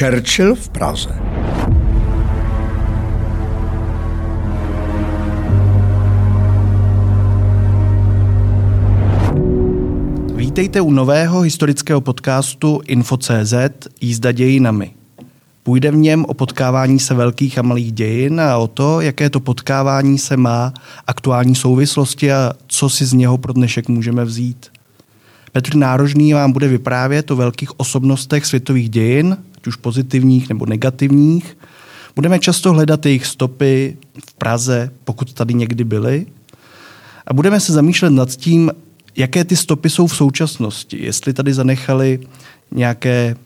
Churchill v Praze. Vítejte u nového historického podcastu Info.cz Jízda dějinami. Půjde v něm o potkávání se velkých a malých dějin a o to, jaké to potkávání se má aktuální souvislosti a co si z něho pro dnešek můžeme vzít. Petr Nárožný vám bude vyprávět o velkých osobnostech světových dějin, ať už pozitivních nebo negativních. Budeme často hledat jejich stopy v Praze, pokud tady někdy byly. A budeme se zamýšlet nad tím, jaké ty stopy jsou v současnosti. Jestli tady zanechali nějaké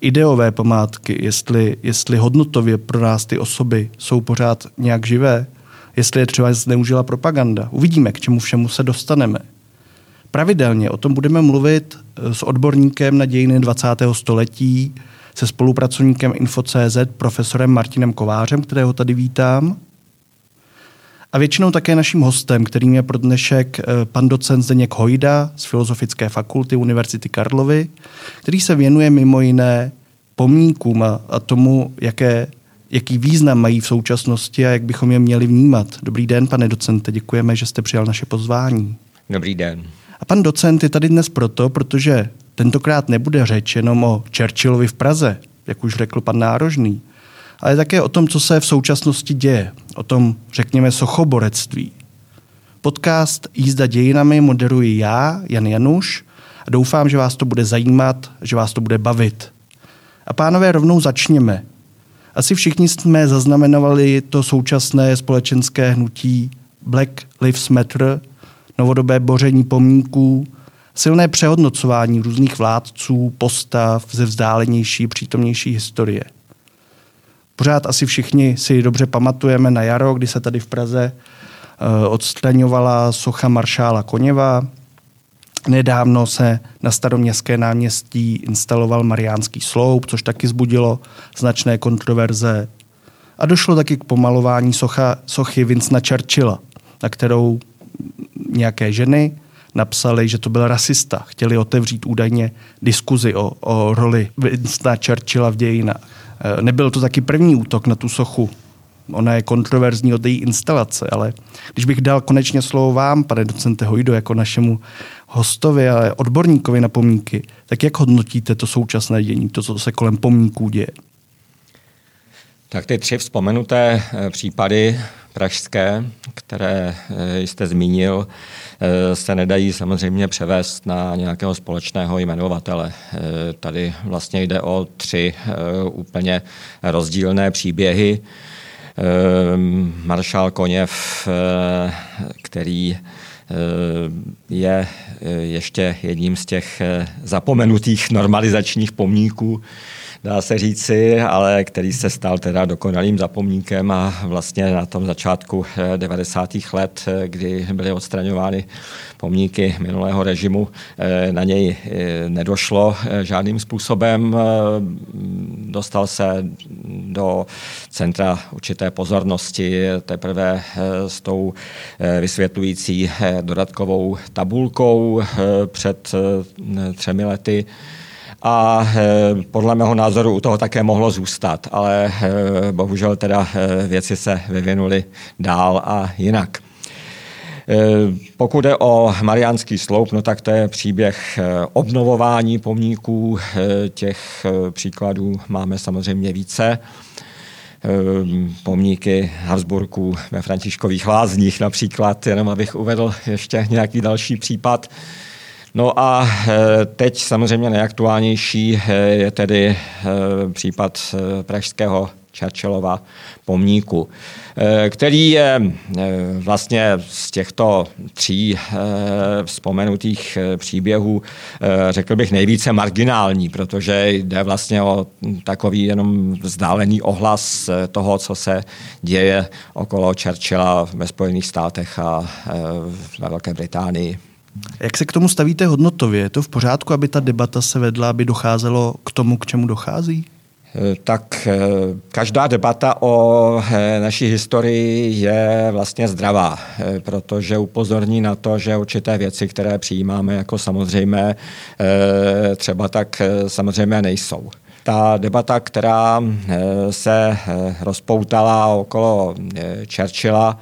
ideové památky, jestli, jestli hodnotově pro nás ty osoby jsou pořád nějak živé, jestli je třeba zneužila propaganda. Uvidíme, k čemu všemu se dostaneme. Pravidelně o tom budeme mluvit s odborníkem na dějiny 20. století, se spolupracovníkem Info.cz, profesorem Martinem Kovářem, kterého tady vítám. A většinou také naším hostem, kterým je pro dnešek eh, pan docent Zdeněk Hojda z Filozofické fakulty Univerzity Karlovy, který se věnuje mimo jiné pomníkům a, a tomu, jaké, jaký význam mají v současnosti a jak bychom je měli vnímat. Dobrý den, pane docente, děkujeme, že jste přijal naše pozvání. Dobrý den. A pan docent je tady dnes proto, protože tentokrát nebude řeč jenom o Churchillovi v Praze, jak už řekl pan Nárožný, ale také o tom, co se v současnosti děje, o tom, řekněme, sochoborectví. Podcast Jízda dějinami moderuji já, Jan Januš, a doufám, že vás to bude zajímat, že vás to bude bavit. A pánové, rovnou začněme. Asi všichni jsme zaznamenovali to současné společenské hnutí Black Lives Matter, novodobé boření pomníků, silné přehodnocování různých vládců, postav ze vzdálenější, přítomnější historie. Pořád asi všichni si dobře pamatujeme na jaro, kdy se tady v Praze uh, odstraňovala socha maršála Koněva. Nedávno se na staroměstské náměstí instaloval Mariánský sloup, což taky zbudilo značné kontroverze. A došlo taky k pomalování socha, sochy Vincenta Churchilla, na kterou nějaké ženy napsali, že to byl rasista. Chtěli otevřít údajně diskuzi o, o roli Winstona Churchilla v dějinách. E, nebyl to taky první útok na tu sochu. Ona je kontroverzní od její instalace, ale když bych dal konečně slovo vám, pane docente Hojdo, jako našemu hostovi a odborníkovi na pomníky, tak jak hodnotíte to současné dění, to, co se kolem pomníků děje? Tak ty tři vzpomenuté e, případy pražské, které eh, jste zmínil, eh, se nedají samozřejmě převést na nějakého společného jmenovatele. Eh, tady vlastně jde o tři úplně rozdílné příběhy. Maršál Koněv, který je ještě jedním z těch zapomenutých normalizačních pomníků dá se říci, ale který se stal teda dokonalým zapomníkem a vlastně na tom začátku 90. Eh, let, eh, kdy byly odstraňovány pomníky minulého režimu, eh, na něj nedošlo žádným způsobem. Dostal se do centra určité pozornosti teprve s tou vysvětlující dodatkovou tabulkou před třemi lety a eh, podle mého názoru u toho také mohlo zůstat, ale eh, bohužel teda eh, věci se vyvinuly dál a jinak. Pokud jde o Mariánský sloup, no tak to je příběh obnovování pomníků. Těch příkladů máme samozřejmě více. Pomníky Habsburků ve Františkových lázních například, jenom abych uvedl ještě nějaký další případ. No a eh, teď samozřejmě nejaktuálnější eh, je tedy eh, případ pražského Churchillova pomníku, který je vlastně z těchto tří vzpomenutých příběhů, řekl bych, nejvíce marginální, protože jde vlastně o takový jenom vzdálený ohlas toho, co se děje okolo Churchilla ve Spojených státech a ve Velké Británii. Jak se k tomu stavíte hodnotově? Je to v pořádku, aby ta debata se vedla, aby docházelo k tomu, k čemu dochází? Eh, tak eh, každá debata o eh, naší historii je vlastně zdravá, protože upozorní na to, že určité věci, které přijímáme jako samozřejmé, třeba tak samozřejmé nejsou. ta debata, která se rozpoutala okolo Churchilla,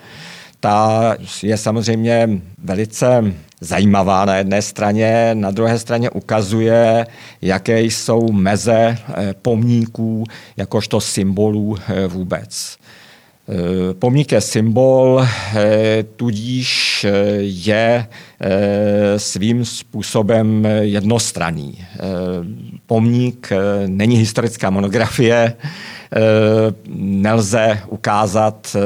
ta je samozřejmě velice zajímavá na jedné straně, na druhé straně ukazuje, jaké jsou meze pomníků jakožto symbolů vůbec. Eh, pomník je symbol, eh, tudíž eh, je svým způsobem jednostranný. Pomník není historická monografie, Eh, nelze ukázat eh,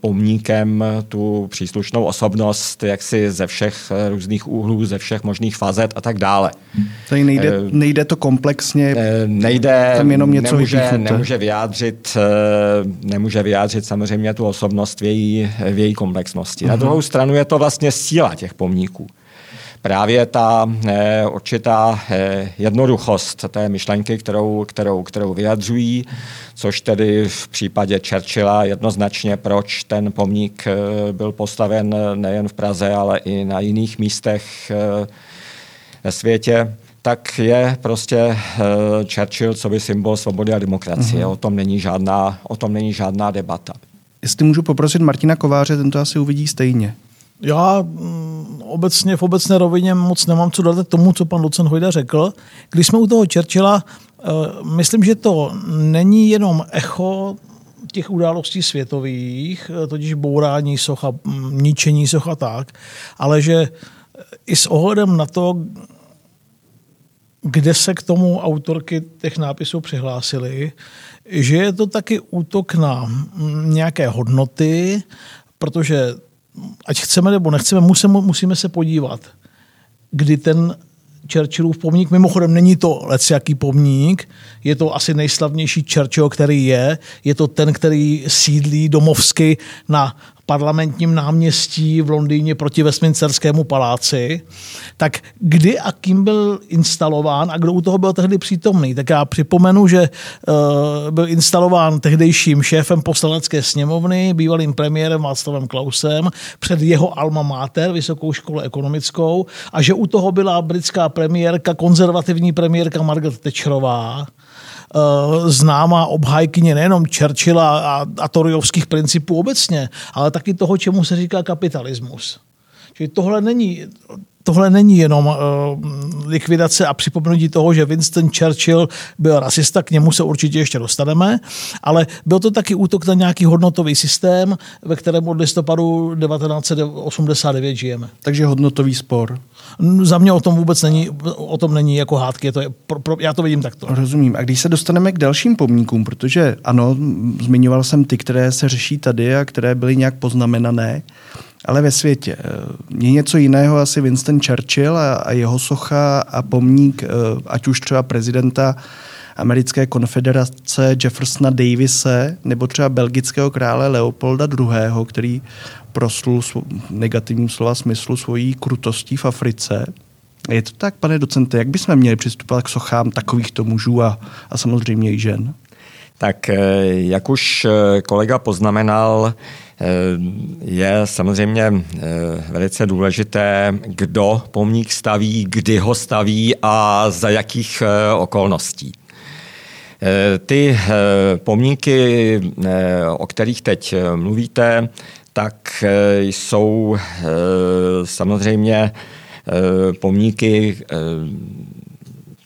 pomníkem tu příslušnou osobnost jaksi ze všech eh, různých úhlů, ze všech možných fazet a tak dále. Tady nejde, nejde to komplexně, nejde, tam jenom něco nemůže, nemůže vyjádřit, nemůže vyjádřit samozřejmě tu osobnost v její, v její komplexnosti. Uh-huh. Na mhm. druhou stranu je to vlastně síla těch pomníků právě ta eh, určitá eh, jednoduchost té myšlenky, kterou, kterou, kterou vyjadřují, což tedy v případě Churchilla jednoznačně, proč ten pomník eh, byl postaven nejen v Praze, ale i na jiných místech ve světě, tak je prostě Churchill co by symbol svobody a demokracie. Mm-hmm. O tom není žádná, o tom není žádná debata. Jestli můžu poprosit Martina Kováře, ten to asi uvidí stejně. Já mm, obecně v obecné rovině moc nemám co dát tomu, co pan docent Hojda řekl. Když jsme u toho Churchilla, eh, myslím, že to není jenom echo těch událostí světových, eh, totiž bourání socha, mm, ničení socha tak, ale že i s ohledem na to, kde se k tomu autorky těch nápisů přihlásily, že je to taky útok na mm, nějaké hodnoty, protože ať chceme nebo nechceme, musíme, musíme se podívat, kdy ten Churchillův pomník, mimochodem není to jaký pomník, je to asi nejslavnější Churchill, který je, je to ten, který sídlí domovsky na parlamentním náměstí v Londýně proti Westminsterskému paláci, tak kdy a kým byl instalován a kdo u toho byl tehdy přítomný. Tak já připomenu, že uh, byl instalován tehdejším šéfem poslanecké sněmovny, bývalým premiérem Václavem Klausem, před jeho alma mater, Vysokou školu ekonomickou, a že u toho byla britská premiérka, konzervativní premiérka Margaret Thatcherová, Eh, známá obhajkyně nejenom Churchilla a, a Toryovských principů obecně, ale taky toho, čemu se říká kapitalismus. Čili tohle není, tohle není jenom uh, likvidace a připomenutí toho, že Winston Churchill byl rasista, k němu se určitě ještě dostaneme, ale byl to taky útok na nějaký hodnotový systém, ve kterém od listopadu 1989 žijeme. Takže hodnotový spor. Za mě o tom vůbec není, o tom není jako hádky, to je, pro, pro, já to vidím takto. Rozumím. A když se dostaneme k dalším pomníkům, protože ano, zmiňoval jsem ty, které se řeší tady a které byly nějak poznamenané, ale ve světě. Je něco jiného asi Winston Churchill a, a jeho socha a pomník, eh, ať už třeba prezidenta americké konfederace Jeffersona Davise nebo třeba belgického krále Leopolda II., který proslul negativním slova smyslu svojí krutostí v Africe. Je to tak, pane docente, jak bychom měli přistupovat k sochám takovýchto mužů a, a samozřejmě i žen? Tak eh, jak už eh, kolega poznamenal, eh, je samozřejmě velice důležité, kdo pomník staví, kdy ho staví a za jakých okolností. Ty pomníky, o kterých teď mluvíte, tak jsou samozřejmě pomníky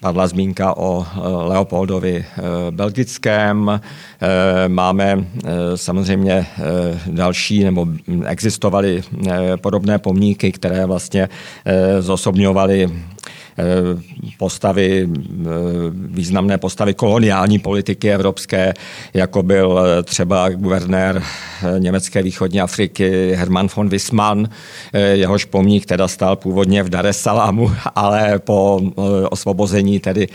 padla zmínka o eh, Leopoldovi eh, belgickém. Eh, máme samozřejmě další, nebo existovaly podobné pomníky, které vlastně zosobňovaly postavy, eh, významné postavy koloniální politiky evropské, jako byl eh, třeba guvernér německé východní Afriky Hermann von Wissmann, jehož pomník teda stál původně v Dar es Salamu, ale po osvobození tedy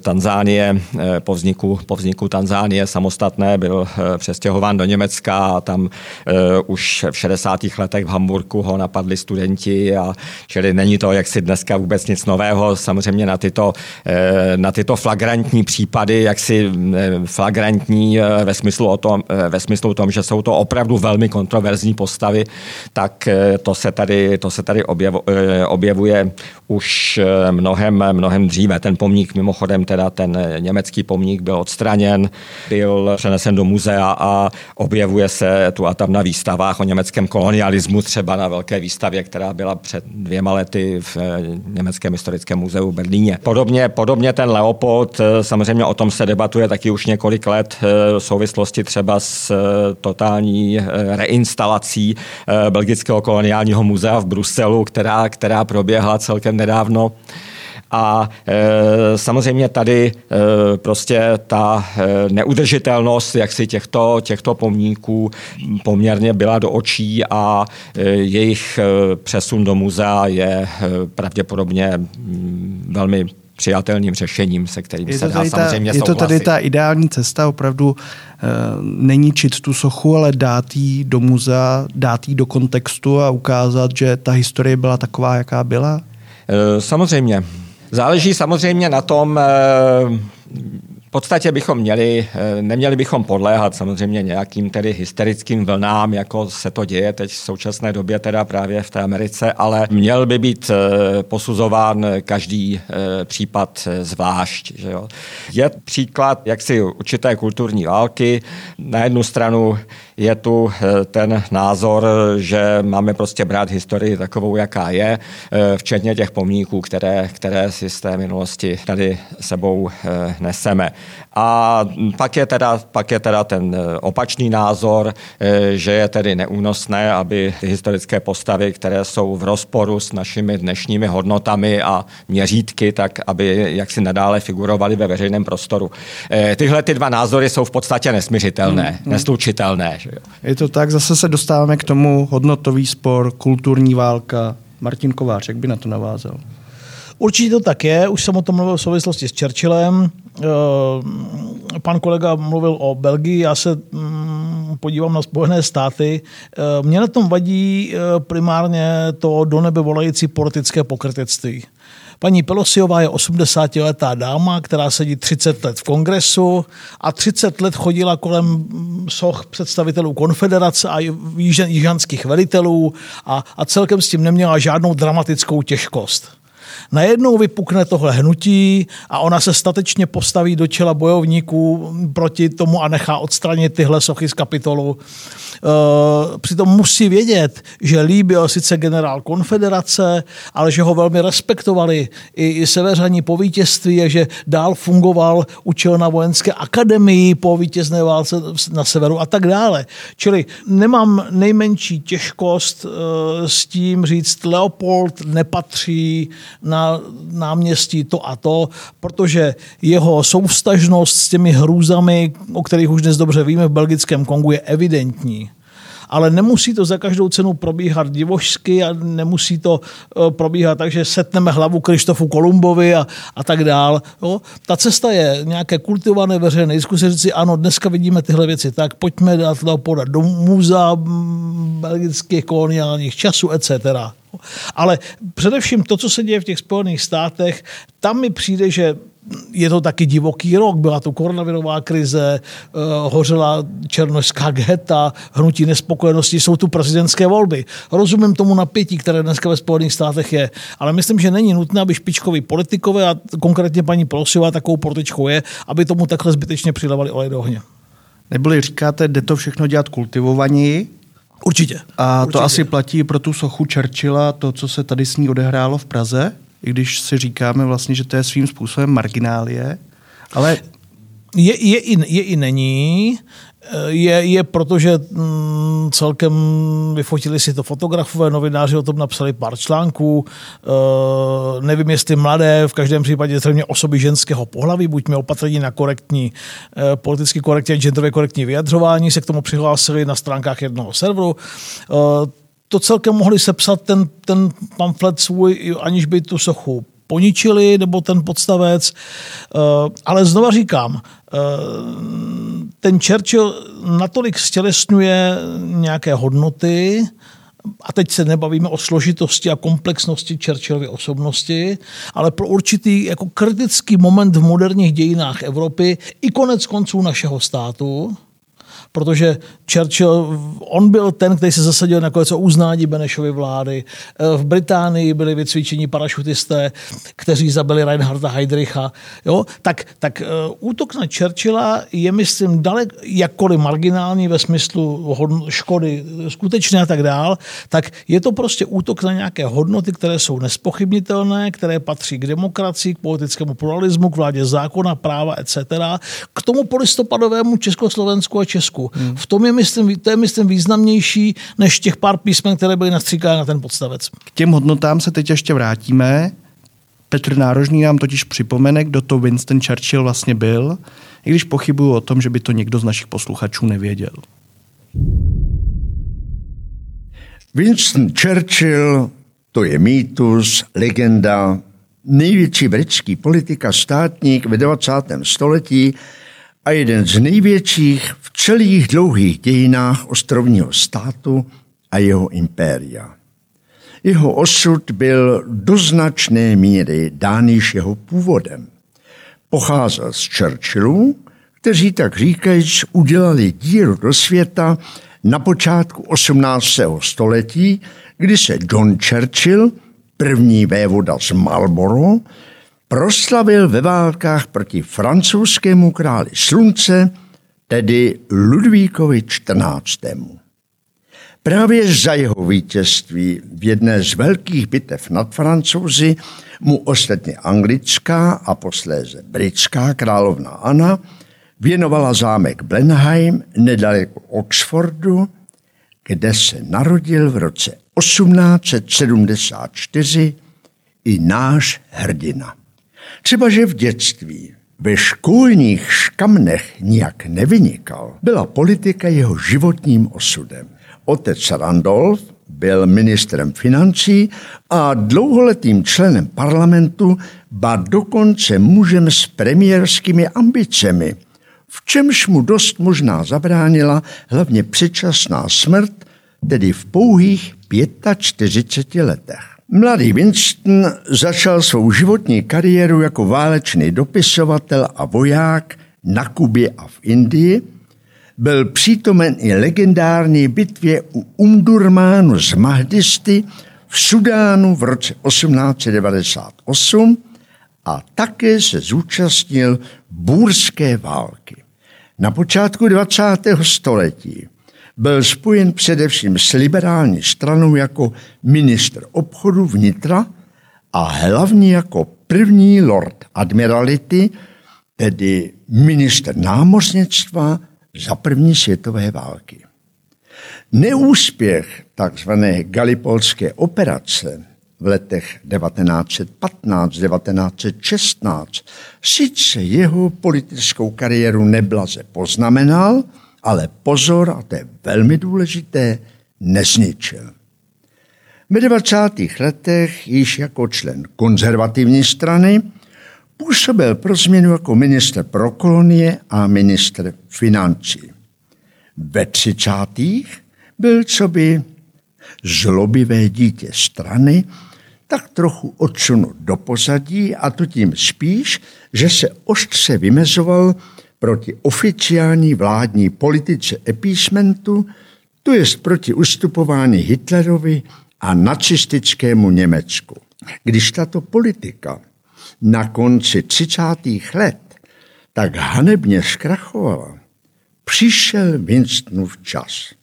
Tanzánie, po vzniku, po vzniku Tanzánie samostatné byl přestěhován do Německa a tam už v 60. letech v Hamburgu ho napadli studenti a čili není to, jak si dneska vůbec nic nového. Samozřejmě na tyto, na tyto flagrantní případy, jaksi flagrantní ve smyslu, o tom, ve smyslu tom, že jsou to opravdu velmi kontroverzní postavy, tak to se tady, to se tady objevuje už mnohem, mnohem dříve. Ten pomník mimochodem, teda ten německý pomník byl odstraněn, byl přenesen do muzea a objevuje se tu a tam na výstavách o německém kolonialismu, třeba na velké výstavě, která byla před dvěma lety v eh, Německém historickém muzeu v Berlíně. Podobně, podobně ten Leopold, eh, samozřejmě o tom se debatuje taky už několik let eh, v souvislosti třeba s totální reinstalací Belgického koloniálního muzea v Bruselu, která, která proběhla celkem nedávno. A e, samozřejmě tady e, prostě ta e, neudržitelnost jaksi těchto, těchto pomníků poměrně byla do očí a e, jejich e, přesun do muzea je e, pravděpodobně m, velmi přijatelným řešením, se kterým je se dá samozřejmě ta, Je to tady ta ideální cesta, opravdu e, není čit tu sochu, ale dát jí do muzea, dát jí do kontextu a ukázat, že ta historie byla taková, jaká byla? E, samozřejmě. Záleží samozřejmě na tom, eh, v podstatě bychom měli, eh, neměli bychom podléhat samozřejmě nějakým tedy hysterickým vlnám, jako se to děje teď v současné době teda právě v té Americe, ale měl by být eh, posuzován každý případ zvlášť. Že jo. Je příklad jaksi určité kulturní války. Na jednu stranu je tu eh, ten názor, že máme prostě brát historii takovou, jaká je, eh, včetně těch pomníků, které, které si z té minulosti tady sebou eh, neseme. A pak je teda, pak je teda ten opačný názor, že je tedy neúnosné, aby historické postavy, které jsou v rozporu s našimi dnešními hodnotami a měřítky, tak aby jaksi nadále figurovaly ve veřejném prostoru. Tyhle ty dva názory jsou v podstatě nesměřitelné, hmm, hmm. neslučitelné. Že jo. Je to tak, zase se dostáváme k tomu hodnotový spor, kulturní válka. Martin Kovář, jak by na to navázal? Určitě to tak je, už jsem o tom mluvil v souvislosti s Churchillem. Eh, pan kolega mluvil o Belgii, já se mm, podívám na Spojené státy. Eh, Mně na tom vadí eh, primárně to do nebe volající politické pokrytectví. Paní Pelosiová je 80-letá dáma, která sedí 30 let v kongresu a 30 let chodila kolem soch představitelů konfederace a jižanských velitelů a, a celkem s tím neměla žádnou dramatickou těžkost. Najednou vypukne tohle hnutí a ona se statečně postaví do čela bojovníků proti tomu a nechá odstranit tyhle sochy z kapitolu. E, přitom musí vědět, že Lee byl sice generál konfederace, ale že ho velmi respektovali i, seveřaní po vítězství a že dál fungoval, učil na vojenské akademii po vítězné válce na severu a tak dále. Čili nemám nejmenší těžkost e, s tím říct, Leopold nepatří na náměstí to a to, protože jeho souvstažnost s těmi hrůzami, o kterých už dnes dobře víme v belgickém Kongu, je evidentní ale nemusí to za každou cenu probíhat divožsky a nemusí to e, probíhat tak, že setneme hlavu Krištofu Kolumbovi a, a tak dál. Jo. Ta cesta je nějaké kultivované veřejné diskuse, říci, ano, dneska vidíme tyhle věci, tak pojďme dát podat do muzea belgických koloniálních časů, etc. Ale především to, co se děje v těch Spojených státech, tam mi přijde, že je to taky divoký rok, byla to koronavirová krize, uh, hořela černožská geta, hnutí nespokojenosti, jsou tu prezidentské volby. Rozumím tomu napětí, které dneska ve Spojených státech je, ale myslím, že není nutné, aby špičkoví politikové a konkrétně paní Pelosiová takovou političkou je, aby tomu takhle zbytečně přidávali olej do ohně. Neboli říkáte, jde to všechno dělat kultivovaněji, Určitě. A Určitě. to asi platí pro tu sochu Churchilla, to, co se tady s ní odehrálo v Praze, i když si říkáme vlastně, že to je svým způsobem marginálie, ale... Je, je, i, je i není je, je proto, že mm, celkem vyfotili si to fotografové, novináři o tom napsali pár článků, e, nevím, jestli mladé, v každém případě zřejmě osoby ženského pohlaví, buďme opatrní na korektní, e, politicky korektní a genderově korektní vyjadřování, se k tomu přihlásili na stránkách jednoho serveru. E, to celkem mohli sepsat ten, ten pamflet svůj, aniž by tu sochu poničili, nebo ten podstavec. Ale znova říkám, ten Churchill natolik stělesňuje nějaké hodnoty, a teď se nebavíme o složitosti a komplexnosti Churchillovy osobnosti, ale pro určitý jako kritický moment v moderních dějinách Evropy i konec konců našeho státu, protože Churchill, on byl ten, který se zasadil na o uznání Benešovy vlády. V Británii byli vycvičení parašutisté, kteří zabili Reinharda Heydricha. Jo? Tak, tak uh, útok na Churchilla je, myslím, dalek, jakkoliv marginální ve smyslu škody skutečné a tak dál, tak je to prostě útok na nějaké hodnoty, které jsou nespochybnitelné, které patří k demokracii, k politickému pluralismu, k vládě zákona, práva, etc. K tomu polistopadovému Československu a Česku. Hmm. V tom je, myslím, to je, myslím, významnější než těch pár písmen, které byly nastříkány na ten podstavec. K těm hodnotám se teď ještě vrátíme. Petr Nárožný nám totiž připomene, kdo to Winston Churchill vlastně byl, i když pochybuju o tom, že by to někdo z našich posluchačů nevěděl. Winston Churchill to je mýtus, legenda, největší britský politika státník ve 20. století a jeden z největších v celých dlouhých dějinách ostrovního státu a jeho impéria. Jeho osud byl do značné míry dán již jeho původem. Pocházel z Churchillů, kteří tak říkajíc udělali díru do světa na počátku 18. století, kdy se John Churchill, první vévoda z Marlborough, proslavil ve válkách proti francouzskému králi slunce, tedy Ludvíkovi XIV. Právě za jeho vítězství v jedné z velkých bitev nad Francouzi mu ostatně anglická a posléze britská královna Anna věnovala zámek Blenheim nedaleko Oxfordu, kde se narodil v roce 1874 i náš hrdina. Třeba, že v dětství ve školních škamnech nijak nevynikal, byla politika jeho životním osudem. Otec Randolph byl ministrem financí a dlouholetým členem parlamentu, ba dokonce mužem s premiérskými ambicemi, v čemž mu dost možná zabránila hlavně předčasná smrt, tedy v pouhých 45 letech. Mladý Winston začal svou životní kariéru jako válečný dopisovatel a voják na Kubě a v Indii. Byl přítomen i legendární bitvě u Umdurmánu z Mahdisty v Sudánu v roce 1898 a také se zúčastnil bůrské války. Na počátku 20. století byl spojen především s liberální stranou jako ministr obchodu vnitra a hlavně jako první lord admirality, tedy minister námořnictva za první světové války. Neúspěch tzv. galipolské operace v letech 1915-1916 sice jeho politickou kariéru neblaze poznamenal, ale pozor, a to je velmi důležité, nezničil. Ve 20. letech již jako člen konzervativní strany působil pro změnu jako minister pro kolonie a minister financí. Ve 30. byl co by zlobivé dítě strany, tak trochu odsunut do pozadí a to tím spíš, že se ostře vymezoval proti oficiální vládní politice epísmentu, to jest proti ustupování Hitlerovi a nacistickému Německu. Když tato politika na konci 30. let tak hanebně zkrachovala, přišel Winstonův čas.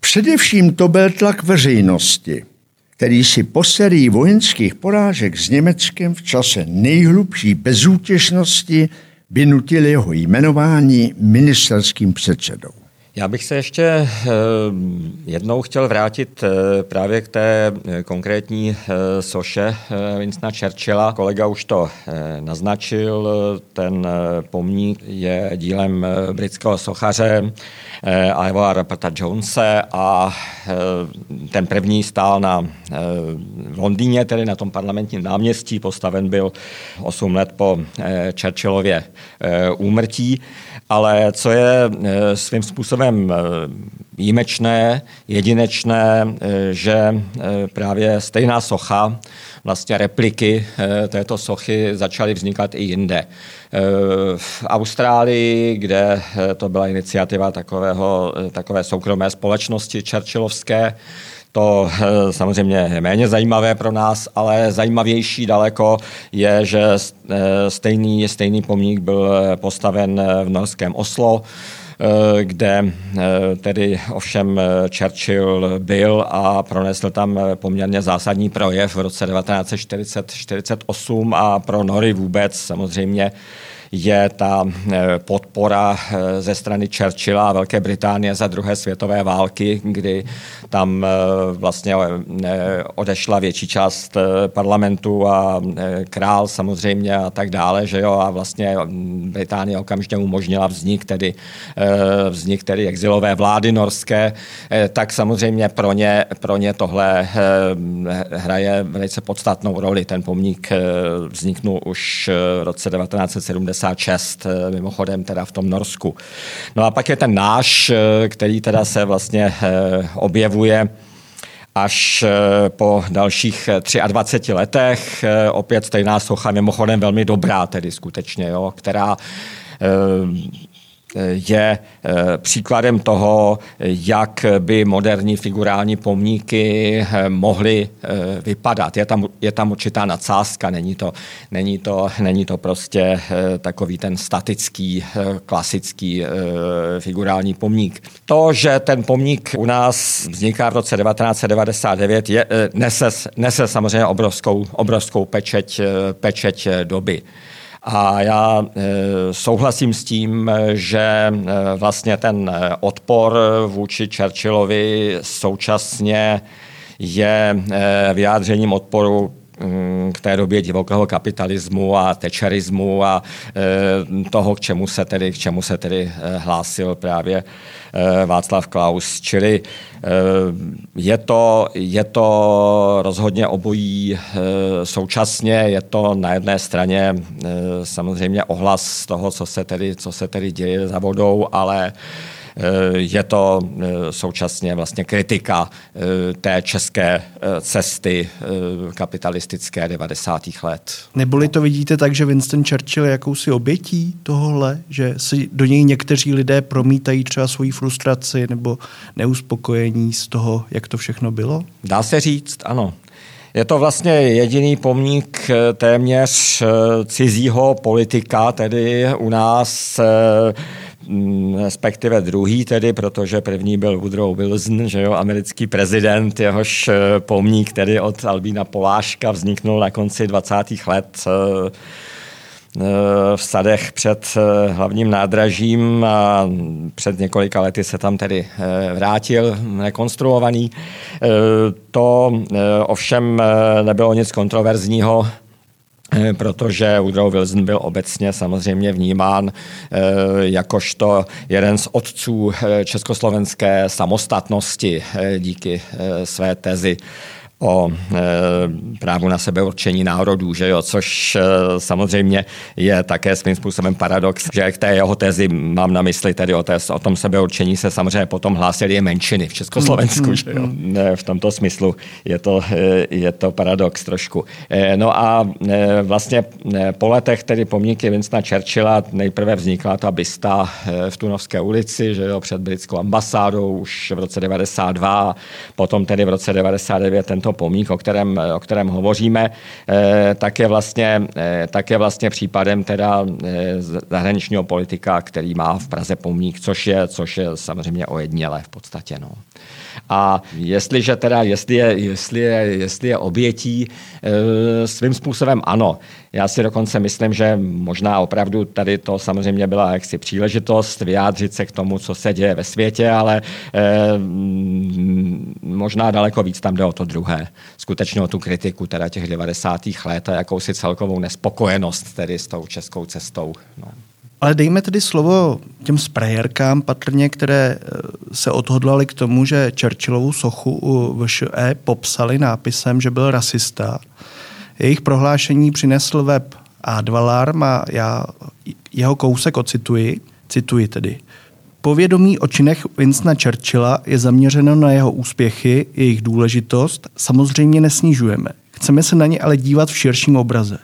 Především to byl tlak veřejnosti, který si po sérii vojenských porážek s Německem v čase nejhlubší bezútěšnosti vynutil jeho jmenování ministerským předsedou. Já bych se ještě eh, jednou chtěl vrátit eh, právě k té eh, konkrétní soše Winstona Churchilla. Kolega už to naznačil, ten pomník je dílem britského sochaře Iva Rapata Jonese a ten první stál na Londýně, tedy na tom parlamentním náměstí, postaven byl 8 let po Churchillově úmrtí. Ale co je svým způsobem výjimečné, jedinečné, že právě stejná socha, vlastně repliky této sochy začaly vznikat i jinde. V Austrálii, kde to byla iniciativa takového, takové soukromé společnosti Churchillovské, to eh, samozřejmě je méně zajímavé pro nás, ale zajímavější daleko je, že eh, stejný, stejný pomník byl postaven v norském Oslo, eh, kde tedy ovšem Churchill byl a pronesl tam poměrně zásadní projev v roce 1948 a pro Nory vůbec samozřejmě je ta eh, podpora eh, ze strany Churchilla a Velké Británie za druhé světové války, kdy tam eh, vlastně odešla větší část parlamentu a král samozřejmě a tak dále, že jo, a vlastně Británie okamžitě umožnila vznik tedy, vznik tedy exilové vlády norské, tak samozřejmě pro ně, pro ně tohle hraje velice podstatnou roli. Ten pomník vzniknul už v roce 1970 56, eh, mimochodem teda v tom Norsku. No a pak je ten náš, eh, který teda se vlastně eh, objevuje až po dalších 23 letech. Opět stejná socha, mimochodem velmi dobrá tedy skutečně, jo, která je eh, příkladem toho, jak by moderní figurální pomníky eh, mohly eh, vypadat. Je tam, je tam určitá nadsázka, není to, není, to, není to prostě takový ten statický, klasický figurální pomník. To, že ten pomník u nás vzniká v roce 1999, je, nese, nese samozřejmě obrovskou, obrovskou pečeť, pečeť doby. A já e, souhlasím s tím, že e, vlastně ten e, odpor vůči Churchillovi současně je vyjádřením odporu k té době divokého kapitalismu a tečerismu a toho, k čemu se tedy, k čemu se tedy hlásil právě Eh, Václav Klaus. Čili eh, je to, je to rozhodně obojí eh, současně. Je to na jedné straně samozřejmě ohlas toho, co se tedy, co se tedy děje za vodou, ale je to současně vlastně kritika té české cesty kapitalistické 90. let. Neboli to vidíte tak, že Winston Churchill je jakousi obětí tohohle, že si do něj někteří lidé promítají třeba svoji frustraci nebo neuspokojení z toho, jak to všechno bylo? Dá se říct, ano. Je to vlastně jediný pomník téměř cizího politika, tedy u nás respektive druhý tedy, protože první byl Woodrow Wilson, že jo, americký prezident, jehož eh, pomník tedy od Albína Poláška vzniknul na konci 20. let eh, eh, v sadech před hlavním nádražím a před několika lety se tam tedy vrátil rekonstruovaný. To ovšem nebylo nic kontroverzního, protože Woodrow Wilson byl obecně samozřejmě vnímán eh, jakožto jeden z otců eh, československé samostatnosti díky své tezi o e, právu na sebeurčení národů, že jo, což e, samozřejmě je také svým způsobem paradox, že k té jeho tezi mám na mysli tedy o, té, o tom sebeurčení se samozřejmě potom hlásili i menšiny v Československu, mm, že jo. Mm. V tomto smyslu je to, e, je to paradox trošku. E, no a e, vlastně e, po letech tedy pomníky Winstona Churchilla nejprve vznikla ta bysta e, v Tunovské ulici, že jo, před britskou ambasádou už v roce 92, potom tedy v roce 99 tento tento pomník, o kterém, o kterém hovoříme, eh, tak je vlastně, eh, tak je vlastně případem teda eh, zahraničního politika, který má v Praze pomník, což je, což je samozřejmě ojednělé v podstatě. No. A jestliže teda, jestli je, jestli je, jestli je obětí, svým způsobem ano. Já si dokonce myslím, že možná opravdu tady to samozřejmě byla jaksi příležitost vyjádřit se k tomu, co se děje ve světě, ale eh, možná daleko víc tam jde o to druhé. Skutečně o tu kritiku teda těch 90. let a jakousi celkovou nespokojenost tedy s tou českou cestou. No. Ale dejme tedy slovo těm sprayerkám patrně, které eh, se odhodlali k tomu, že Churchillovu sochu u VŠE popsali nápisem, že byl rasista. Jejich prohlášení přinesl web A2 Alarm a já jeho kousek ocituji, cituji tedy. Povědomí o činech Winstona Churchilla je zaměřeno na jeho úspěchy, jejich důležitost, samozřejmě nesnižujeme. Chceme se na ně ale dívat v širším obraze.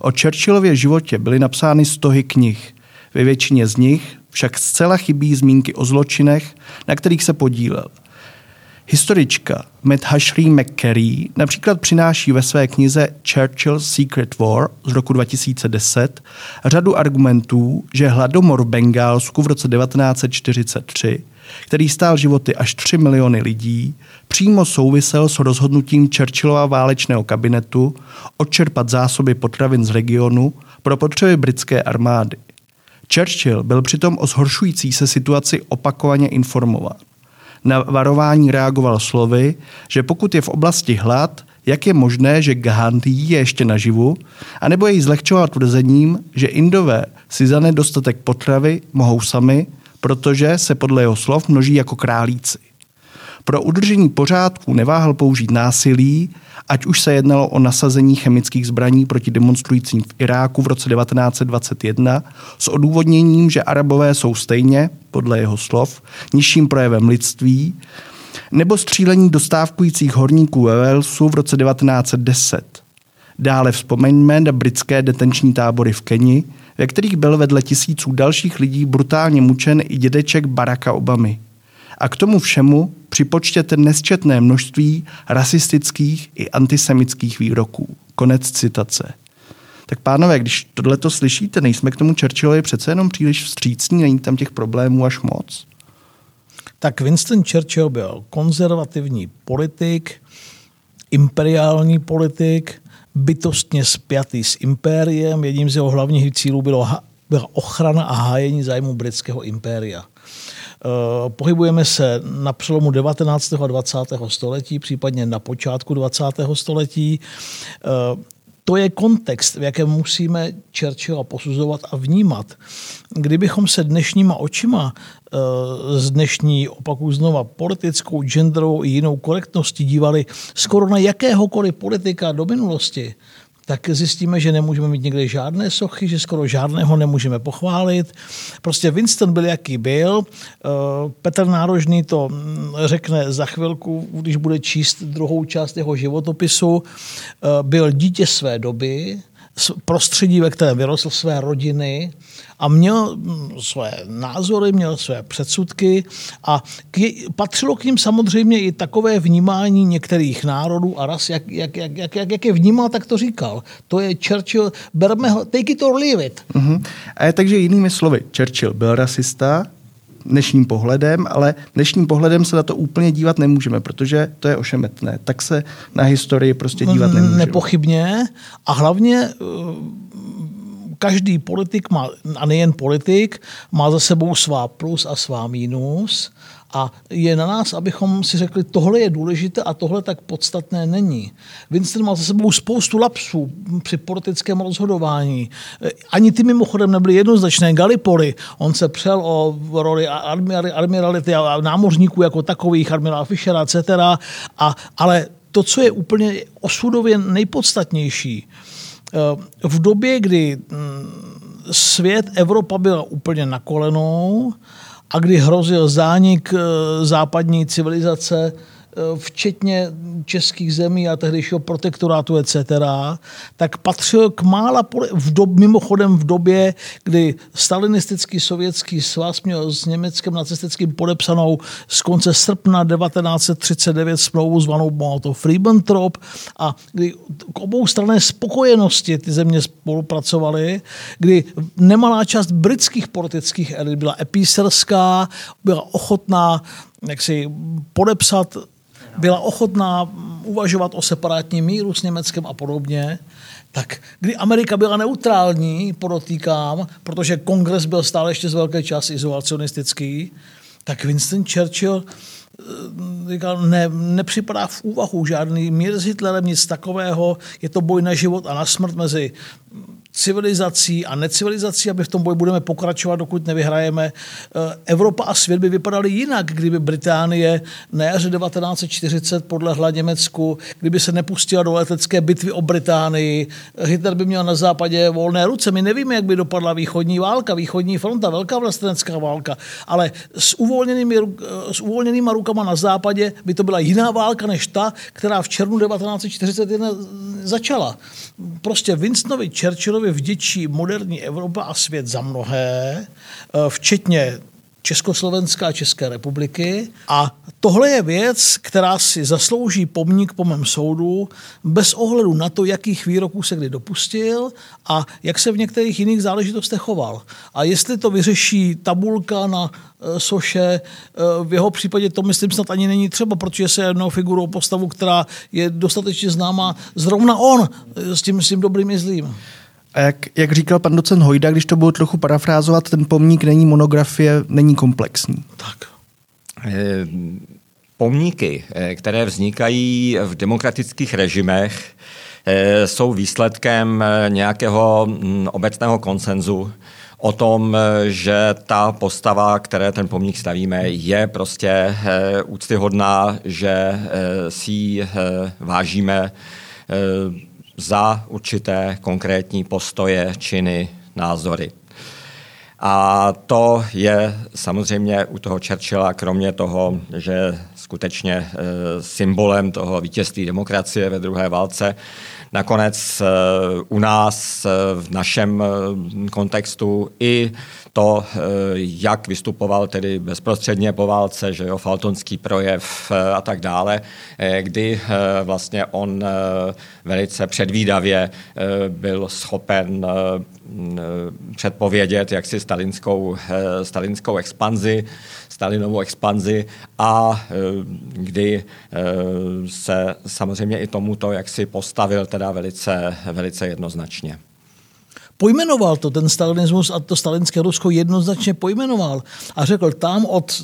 O Churchillově životě byly napsány stohy knih. Ve většině z nich však zcela chybí zmínky o zločinech, na kterých se podílel. Historička Matt Hashley McCary například přináší ve své knize Churchill's Secret War z roku 2010 řadu argumentů, že hladomor v Bengálsku v roce 1943, který stál životy až 3 miliony lidí, přímo souvisel s rozhodnutím Churchillova válečného kabinetu odčerpat zásoby potravin z regionu pro potřeby britské armády. Churchill byl přitom o zhoršující se situaci opakovaně informován. Na varování reagoval slovy, že pokud je v oblasti hlad, jak je možné, že Gandhi je ještě naživu, anebo jej zlehčoval tvrzením, že Indové si za nedostatek potravy mohou sami, protože se podle jeho slov množí jako králíci. Pro udržení pořádku neváhal použít násilí, ať už se jednalo o nasazení chemických zbraní proti demonstrujícím v Iráku v roce 1921 s odůvodněním, že Arabové jsou stejně, podle jeho slov, nižším projevem lidství, nebo střílení dostávkujících horníků ve Walesu v roce 1910. Dále vzpomeňme na britské detenční tábory v Keni, ve kterých byl vedle tisíců dalších lidí brutálně mučen i dědeček Baracka Obamy. A k tomu všemu připočtěte nesčetné množství rasistických i antisemických výroků. Konec citace. Tak pánové, když tohle to slyšíte, nejsme k tomu Churchillovi přece jenom příliš vstřícní, není tam těch problémů až moc? Tak Winston Churchill byl konzervativní politik, imperiální politik, bytostně spjatý s impériem. Jedním z jeho hlavních cílů bylo, byla ochrana a hájení zájmu britského impéria. Eh, pohybujeme se na přelomu 19. a 20. století, případně na počátku 20. století. Eh, to je kontext, v jakém musíme Churchilla posuzovat a vnímat. Kdybychom se dnešníma očima eh, z dnešní, opakuju znova, politickou, genderovou i jinou korektností dívali skoro na jakéhokoliv politika do minulosti, tak zjistíme, že nemůžeme mít někde žádné sochy, že skoro žádného nemůžeme pochválit. Prostě Winston byl, jaký byl. Eh, Petr Nárožný to mm, řekne za chvilku, když bude číst druhou část jeho životopisu. Eh, byl dítě své doby, prostředí, ve kterém vyrostl své rodiny a měl mm, své názory, měl své předsudky a k, patřilo k ním samozřejmě i takové vnímání některých národů a ras, jak, jak, jak, jak, jak, jak je vnímal, tak to říkal. To je Churchill, berme ho, take it or leave it. Uh-huh. A je takže jinými slovy, Churchill byl rasista, dnešním pohledem, ale dnešním pohledem se na to úplně dívat nemůžeme, protože to je ošemetné. Tak se na historii prostě dívat nemůžeme. Nepochybně. A hlavně eh, každý politik má, a nejen politik, má za sebou svá plus a svá mínus a je na nás, abychom si řekli, tohle je důležité a tohle tak podstatné není. Winston má za sebou spoustu lapsů při politickém rozhodování. Ani ty mimochodem nebyly jednoznačné. Gallipoli, on se přel o roli admirality a námořníků jako takových, admirála Fischera, etc. A, ale to, co je úplně osudově nejpodstatnější, eh, v době, kdy mm, svět, Evropa byla úplně na kolenou, a kdy hrozil zánik eh, západní civilizace, včetně českých zemí a tehdejšího protektorátu etc., tak patřil k mála, v dob, mimochodem v době, kdy stalinistický sovětský svaz měl s německým nacistickým podepsanou z konce srpna 1939 smlouvu zvanou Molotov-Ribbentrop a kdy k obou strané spokojenosti ty země spolupracovaly, kdy nemalá část britských politických elit byla epíserská, byla ochotná jak si podepsat byla ochotná uvažovat o separátním míru s Německem a podobně, tak kdy Amerika byla neutrální, podotýkám, protože kongres byl stále ještě z velké části izolacionistický, tak Winston Churchill eh, říkal, ne, nepřipadá v úvahu žádný mír s Hitlerem, nic takového, je to boj na život a na smrt mezi civilizací a necivilizací, aby v tom boji budeme pokračovat, dokud nevyhrajeme. Eh, Evropa a svět by vypadaly jinak, kdyby Británie na jaře 1940 podlehla Německu, kdyby se nepustila do letecké bitvy o Británii. Hitler by měl na západě volné ruce. My nevíme, jak by dopadla východní válka, východní fronta, velká vlastenecká válka, ale s uvolněnými, s uvolněnýma rukama na západě by to byla jiná válka než ta, která v červnu 1941 začala. Prostě Winstonovi Churchillovi vděčí moderní Evropa a svět za mnohé, eh, včetně Československá a České republiky. A tohle je věc, která si zaslouží pomník po mém soudu, bez ohledu na to, jakých výroků se kdy dopustil a jak se v některých jiných záležitostech choval. A jestli to vyřeší tabulka na e, soše, e, v jeho případě to myslím snad ani není třeba, protože se jednou figurou postavu, která je dostatečně známá, zrovna on s tím, s tím dobrým i zlým. A jak, jak říkal pan docent Hojda, když to budu trochu parafrázovat, ten pomník není monografie, není komplexní. Tak. Eh, pomníky, eh, které vznikají v demokratických režimech, eh, jsou výsledkem nějakého mm, obecného konsenzu o tom, že ta postava, které ten pomník stavíme, je prostě úctyhodná, že si ji vážíme za určité konkrétní postoje, činy, názory. A to je samozřejmě u toho Churchilla, kromě toho, že skutečně e, symbolem toho vítězství demokracie ve druhé válce, nakonec e, u nás e, v našem kontextu i to, jak vystupoval tedy bezprostředně po válce, že jo, faltonský projev a tak dále, kdy vlastně on velice předvídavě byl schopen předpovědět jaksi stalinskou, eh, stalinskou expanzi, Stalinovou expanzi a eh, kdy eh, se samozřejmě i tomuto jaksi postavil teda velice, velice jednoznačně. Pojmenoval to, ten stalinismus a to stalinské Rusko jednoznačně pojmenoval a řekl, tam od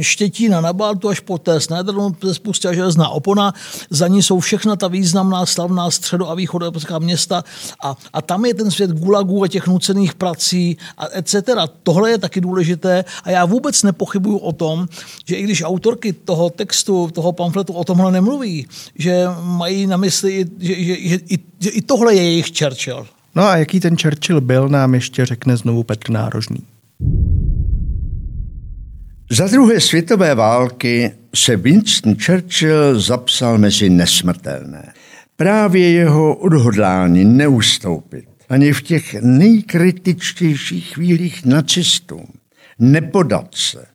Štětína na Baltu až po té Snedrnu se spustila železná opona, za ní jsou všechna ta významná slavná středo- a východoevropská města a, a tam je ten svět gulagů a těch nucených prací a etc. Tohle je taky důležité a já vůbec nepochybuju o tom, že i když autorky toho textu, toho pamfletu o tomhle nemluví, že mají na mysli, že, že, že, že, že i tohle je jejich Churchill. No a jaký ten Churchill byl, nám ještě řekne znovu Petr Nárožný. Za druhé světové války se Winston Churchill zapsal mezi nesmrtelné. Právě jeho odhodlání neustoupit ani v těch nejkritičtějších chvílích nacistům, nepodat se,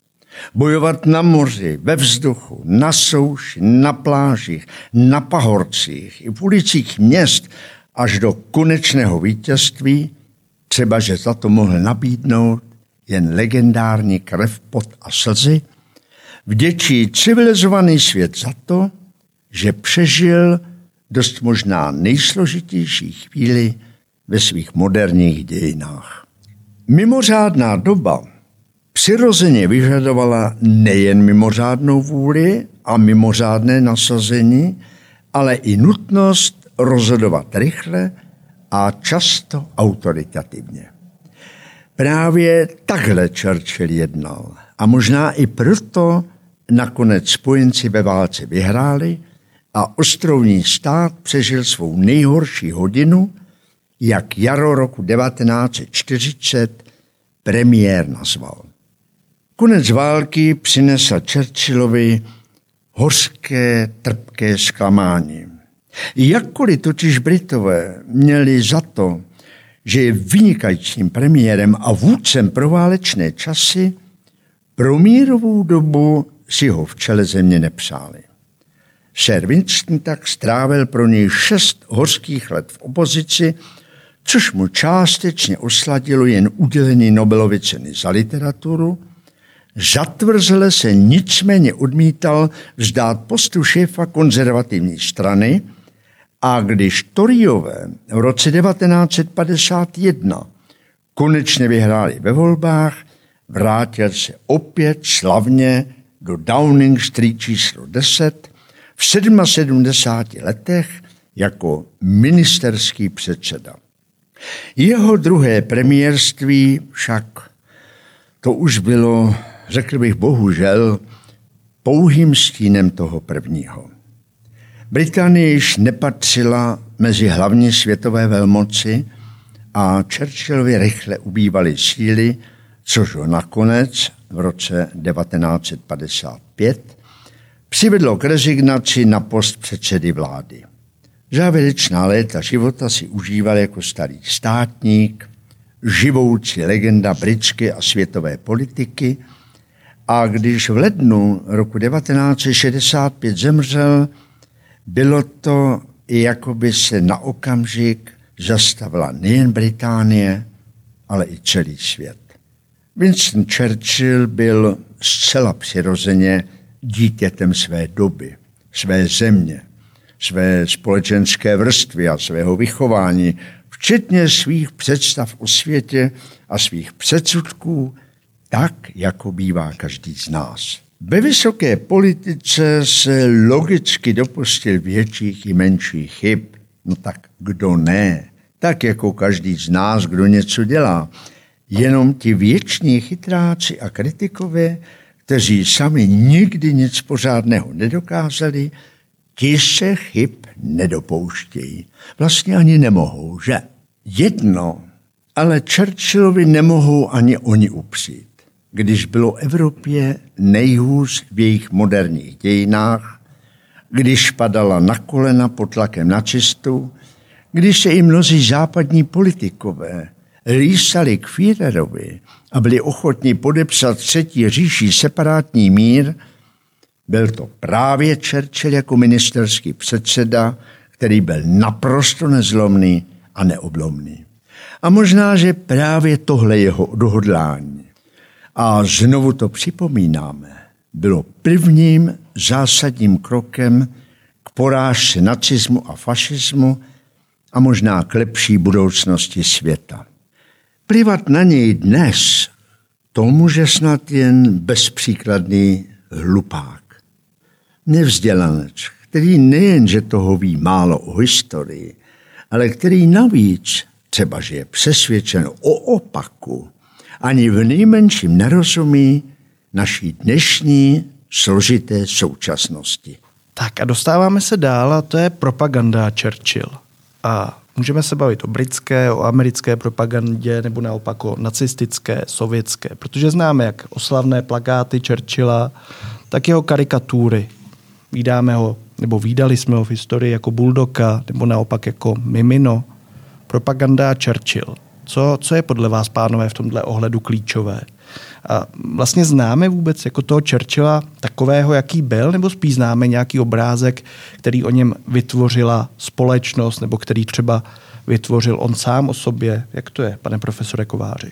bojovat na moři, ve vzduchu, na souši, na plážích, na pahorcích i v ulicích měst až do konečného vítězství, třeba že za to mohl nabídnout jen legendární krev, pot a slzy, vděčí civilizovaný svět za to, že přežil dost možná nejsložitější chvíli ve svých moderních dějinách. Mimořádná doba přirozeně vyžadovala nejen mimořádnou vůli a mimořádné nasazení, ale i nutnost rozhodovat rychle a často autoritativně. Právě takhle Churchill jednal. A možná i proto nakonec spojenci ve válce vyhráli a ostrovní stát přežil svou nejhorší hodinu, jak jaro roku 1940 premiér nazval. Konec války přinesl Churchillovi hořké, trpké zklamání. Jakkoliv totiž Britové měli za to, že je vynikajícím premiérem a vůdcem pro válečné časy, pro mírovou dobu si ho v čele země nepřáli. Sir Winston tak strávil pro něj šest horských let v opozici, což mu částečně osladilo jen udělení Nobelovy ceny za literaturu, zatvrzele se nicméně odmítal vzdát postu šéfa konzervativní strany – a když Toriové v roce 1951 konečně vyhráli ve volbách, vrátil se opět slavně do Downing Street číslo 10 v 77 letech jako ministerský předseda. Jeho druhé premiérství však to už bylo, řekl bych bohužel, pouhým stínem toho prvního. Británie již nepatřila mezi hlavní světové velmoci a Churchillovi rychle ubývaly síly, což ho nakonec v roce 1955 přivedlo k rezignaci na post předsedy vlády. Závěrečná léta života si užíval jako starý státník, živoucí legenda britské a světové politiky a když v lednu roku 1965 zemřel, bylo to, jako by se na okamžik zastavila nejen Británie, ale i celý svět. Winston Churchill byl zcela přirozeně dítětem své doby, své země, své společenské vrstvy a svého vychování, včetně svých představ o světě a svých předsudků, tak, jako bývá každý z nás. Ve vysoké politice se logicky dopustil větších i menších chyb. No tak kdo ne? Tak jako každý z nás, kdo něco dělá. Jenom ti věční chytráci a kritikové, kteří sami nikdy nic pořádného nedokázali, ti se chyb nedopouštějí. Vlastně ani nemohou, že? Jedno, ale Churchillovi nemohou ani oni upřít když bylo Evropě nejhůř v jejich moderních dějinách, když padala na kolena pod tlakem nacistů, když se i mnozí západní politikové lísali k Führerovi a byli ochotní podepsat třetí říší separátní mír, byl to právě Churchill jako ministerský předseda, který byl naprosto nezlomný a neoblomný. A možná, že právě tohle jeho odhodlání a znovu to připomínáme, bylo prvním zásadním krokem k porážce nacismu a fašismu a možná k lepší budoucnosti světa. Plivat na něj dnes, to může snad jen bezpříkladný hlupák. Nevzdělanec, který nejenže toho ví málo o historii, ale který navíc, třeba že je přesvědčen o opaku, ani v nejmenším nerozumí naší dnešní složité současnosti. Tak a dostáváme se dál a to je propaganda Churchill. A můžeme se bavit o britské, o americké propagandě nebo naopak o nacistické, sovětské, protože známe jak oslavné plakáty Churchilla, tak jeho karikatury. Vídáme ho, nebo výdali jsme ho v historii jako Bulldoka, nebo naopak jako Mimino. Propaganda Churchill. Co, co je podle vás, pánové, v tomhle ohledu klíčové? A vlastně známe vůbec jako toho Churchilla takového, jaký byl, nebo spíš známe nějaký obrázek, který o něm vytvořila společnost, nebo který třeba vytvořil on sám o sobě? Jak to je, pane profesore Kováři?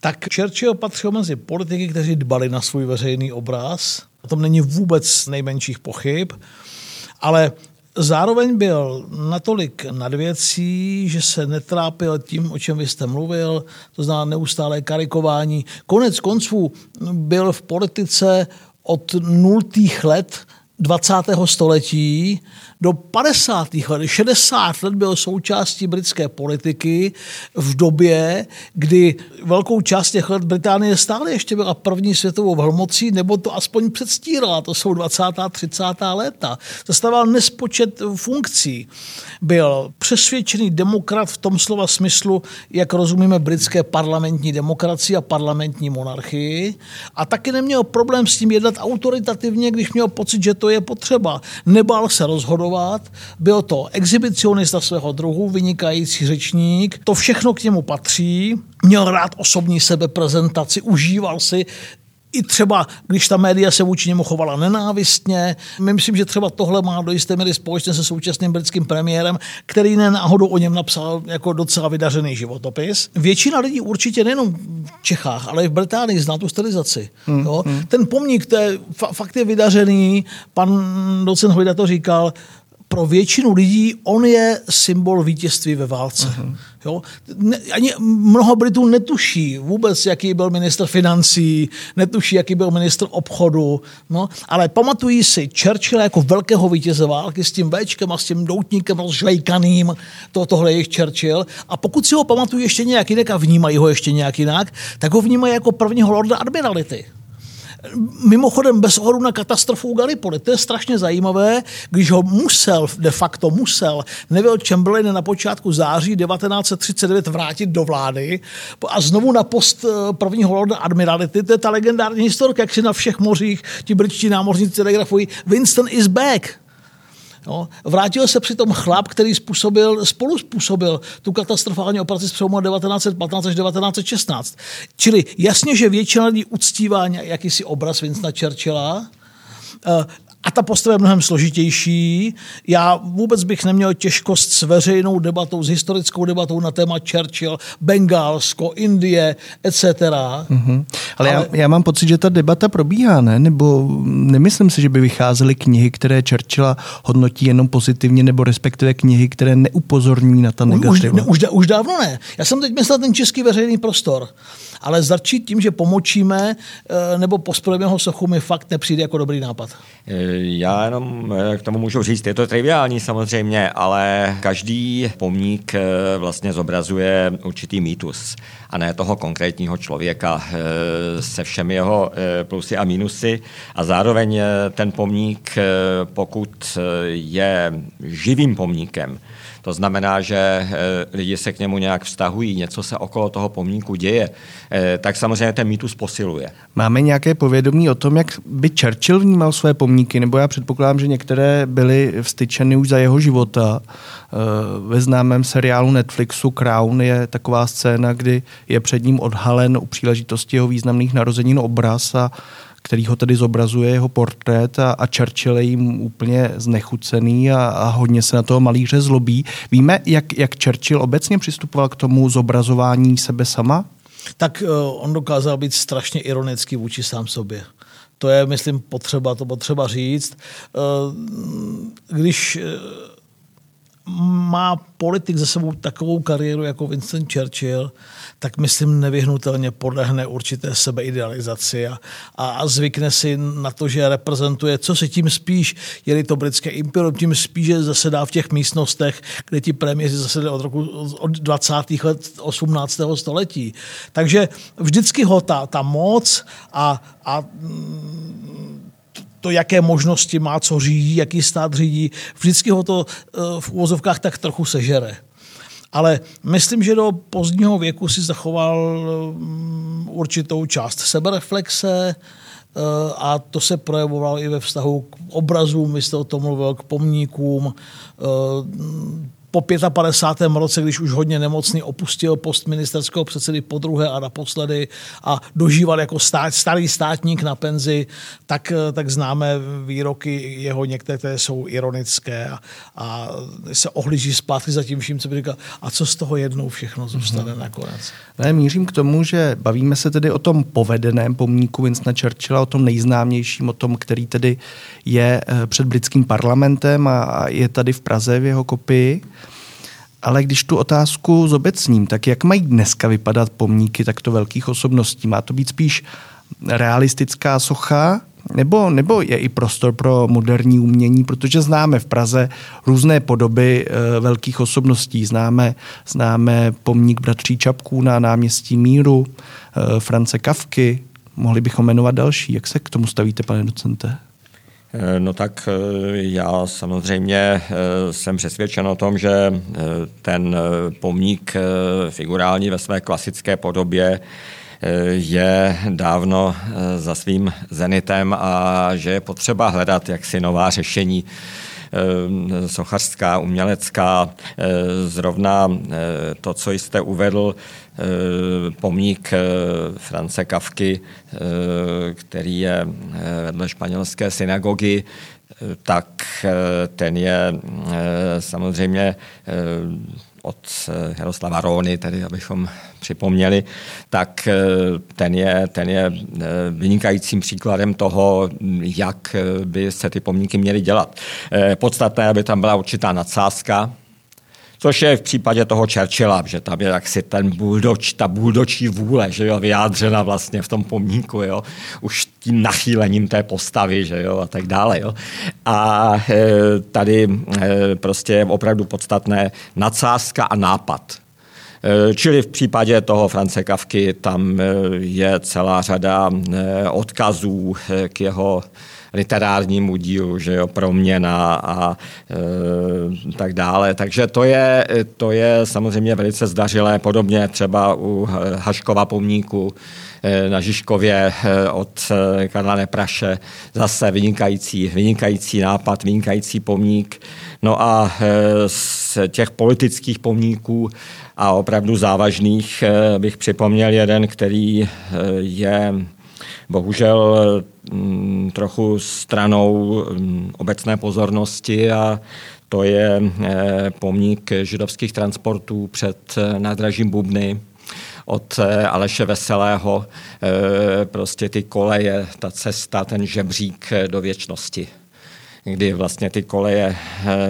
Tak Churchill patřil mezi politiky, kteří dbali na svůj veřejný obraz. O tom není vůbec nejmenších pochyb. Ale Zároveň byl natolik nad věcí, že se netrápil tím, o čem vy jste mluvil, to znamená neustálé karikování. Konec konců byl v politice od nultých let 20. století do 50. let, 60 let byl součástí britské politiky v době, kdy velkou část těch let Británie stále ještě byla první světovou velmocí, nebo to aspoň předstírala, to jsou 20. a 30. léta. Zastával nespočet funkcí. Byl přesvědčený demokrat v tom slova smyslu, jak rozumíme britské parlamentní demokracii a parlamentní monarchii a taky neměl problém s tím jednat autoritativně, když měl pocit, že to je potřeba. Nebál se rozhodovat, byl to exhibicionista svého druhu, vynikající řečník, to všechno k němu patří, měl rád osobní sebeprezentaci, užíval si i třeba, když ta média se vůči němu chovala nenávistně. My myslím, že třeba tohle má do jisté míry společně se současným britským premiérem, který nenáhodou o něm napsal jako docela vydařený životopis. Většina lidí určitě nejenom v Čechách, ale i v Británii zná tu stylizaci. Hmm, jo? Hmm. Ten pomník, to je, fakt je vydařený, pan docent Hojda to říkal, pro většinu lidí on je symbol vítězství ve válce. Uh-huh. Jo? Ne, ani mnoho Britů netuší vůbec, jaký byl minister financí, netuší, jaký byl minister obchodu, no, ale pamatují si Churchill jako velkého vítěze války s tím Včkem a s tím doutníkem rozžvejkaným, to, tohle je Churchill. A pokud si ho pamatují ještě nějak jinak a vnímají ho ještě nějak jinak, tak ho vnímají jako prvního lorda admirality. Mimochodem, bez ohledu na katastrofu u Gallipoli, to je strašně zajímavé, když ho musel, de facto musel, Neville Chamberlain na počátku září 1939 vrátit do vlády a znovu na post eh, prvního lorda admirality, to je ta legendární historka, jak si na všech mořích ti britští námořníci telegrafují, Winston is back. No, vrátil se přitom chlap, který způsobil, spolu způsobil tu katastrofální operaci z přelomu 1915 až 1916. Čili jasně, že většina lidí uctívá jakýsi obraz Winstona Churchilla, eh, a ta postava je mnohem složitější. Já vůbec bych neměl těžkost s veřejnou debatou, s historickou debatou na téma Churchill, Bengálsko, Indie, etc. Mm-hmm. Ale, Ale já, já mám pocit, že ta debata probíhá, ne? Nebo nemyslím si, že by vycházely knihy, které Churchilla hodnotí jenom pozitivně, nebo respektive knihy, které neupozorňují na ta negativa. Už, ne, už, už dávno ne. Já jsem teď myslel ten český veřejný prostor ale začít tím, že pomočíme eh, nebo pospojíme ho sochu, mi fakt nepřijde jako dobrý nápad. Eh, já jenom eh, k tomu můžu říct, je to triviální samozřejmě, ale každý pomník vlastně zobrazuje určitý mýtus a ne toho konkrétního člověka se všemi jeho plusy a mínusy. A zároveň ten pomník, pokud je živým pomníkem, to znamená, že eh, lidi se k němu nějak vztahují, něco se okolo toho pomníku děje, eh, tak samozřejmě ten mýtus posiluje. Máme nějaké povědomí o tom, jak by Churchill vnímal své pomníky, nebo já předpokládám, že některé byly vstyčeny už za jeho života. Eh, ve známém seriálu Netflixu Crown je taková scéna, kdy je před ním odhalen u příležitosti jeho významných narozenin obraz a který ho tedy zobrazuje jeho portrét a, a Churchill je jim úplně znechucený a, a hodně se na toho malíře zlobí. Víme, jak, jak Churchill obecně přistupoval k tomu zobrazování sebe sama? Tak uh, on dokázal být strašně ironický vůči sám sobě. To je, myslím, potřeba, to potřeba říct. Uh, když uh, má politik za sebou takovou kariéru jako Winston Churchill, tak myslím nevyhnutelně podlehne určité sebeidealizaci a, a zvykne si na to, že reprezentuje, co se tím spíš, je to britské imperium, tím spíš, že zasedá v těch místnostech, kde ti premiéři zasedají od roku od 20. let 18. století. Takže vždycky ho ta, ta moc a, a to, jaké možnosti má, co řídí, jaký stát řídí, vždycky ho to eh, v úvozovkách tak trochu sežere. Ale myslím, že do pozdního věku si zachoval mm, určitou část sebereflexe eh, a to se projevovalo i ve vztahu k obrazům, vy jste o tom mluvil, k pomníkům, eh, po 55. roce, když už hodně nemocný opustil post ministerského předsedy po druhé a naposledy a dožíval jako stát, starý státník na penzi, tak, tak známe výroky jeho některé, které jsou ironické a, a se ohlíží zpátky za tím vším, co by říkal, a co z toho jednou všechno zůstane mm-hmm. nakonec. Ne, mířím k tomu, že bavíme se tedy o tom povedeném pomníku Winstona Churchilla, o tom nejznámějším, o tom, který tedy je eh, před britským parlamentem a je tady v Praze v jeho kopii. Ale když tu otázku zobecním, tak jak mají dneska vypadat pomníky takto velkých osobností? Má to být spíš realistická socha, nebo, nebo je i prostor pro moderní umění, protože známe v Praze různé podoby e, velkých osobností. Známe, známe pomník bratří Čapků na náměstí Míru, e, France Kavky, mohli bychom jmenovat další. Jak se k tomu stavíte, pane docente? Eh, no tak eh, já samozřejmě eh, jsem přesvědčen o tom, že ten pomník figurální ve své klasické podobě je dávno za svým zenitem a že je potřeba hledat jaksi nová řešení sochařská, umělecká. Zrovna to, co jste uvedl, pomník eh, France Kavky, eh, který je vedle španělské synagogy, tak ten je samozřejmě od eh, Jaroslava Róny, tedy abychom připomněli, tak eh, ten je, ten je vynikajícím příkladem toho, jak by se ty pomníky měly dělat. Podstatné, aby tam byla určitá nadsázka, Což je v případě toho Churchilla, že tam je jaksi ten buldoč, ta buldočí vůle, že jo, vyjádřena vlastně v tom pomníku, jo, už tím nachýlením té postavy, že jo, a tak dále, jo. A e, tady e, prostě je opravdu podstatné nadsázka a nápad. E, čili v případě toho France Kavky tam e, je celá řada e, odkazů k jeho literárnímu dílu, že jo, proměna a e, tak dále. Takže to je, to je samozřejmě velice zdařilé, podobně třeba u Haškova pomníku e, na Žižkově e, od e, Karla Nepraše. Zase vynikající, vynikající nápad, vynikající pomník. No a z těch politických pomníků a opravdu závažných bych připomněl jeden, který je bohužel mm, trochu stranou mm, obecné pozornosti a to je eh, pomník židovských transportů před eh, nádražím Bubny od eh, Aleše Veselého. Prostě ty koleje, ta cesta, ten žebřík do věčnosti kdy vlastně ty koleje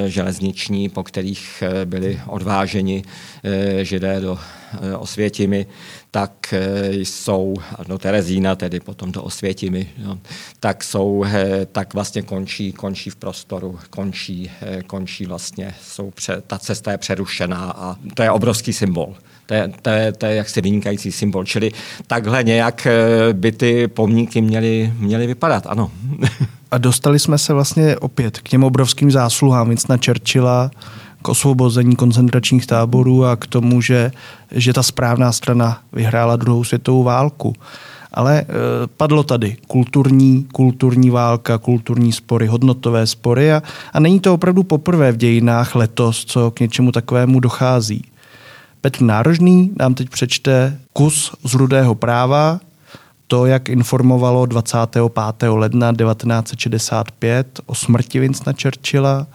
železniční, po kterých byli odváženi židé do Osvětimi, tak eh, jsou, no Terezína tedy potom to Osvětimi, no, tak jsou, eh, tak vlastně končí, končí v prostoru, končí, eh, končí vlastně, jsou pře, ta cesta je přerušená a to je obrovský symbol. To je, to, je, to je jaksi vynikající symbol. Čili takhle nějak by ty pomníky měly, měly vypadat, ano. A dostali jsme se vlastně opět k těm obrovským zásluhám na Churchilla, k osvobození koncentračních táborů a k tomu, že, že ta správná strana vyhrála druhou světovou válku. Ale e, padlo tady kulturní, kulturní válka, kulturní spory, hodnotové spory a, a není to opravdu poprvé v dějinách letos, co k něčemu takovému dochází. Petr Nárožný nám teď přečte kus z rudého práva, to, jak informovalo 25. ledna 1965 o smrti Vincenta Churchilla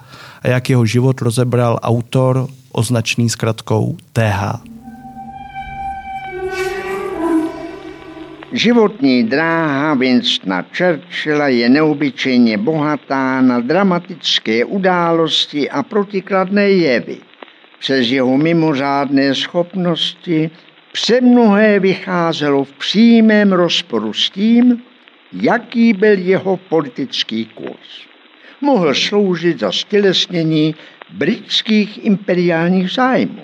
a jak jeho život rozebral autor označený zkratkou TH. Životní dráha Winstona Churchilla je neobyčejně bohatá na dramatické události a protikladné jevy. Přes jeho mimořádné schopnosti přemnohé vycházelo v přímém rozporu s tím, jaký byl jeho politický kurz. Mohl sloužit za stělesnění britských imperiálních zájmů.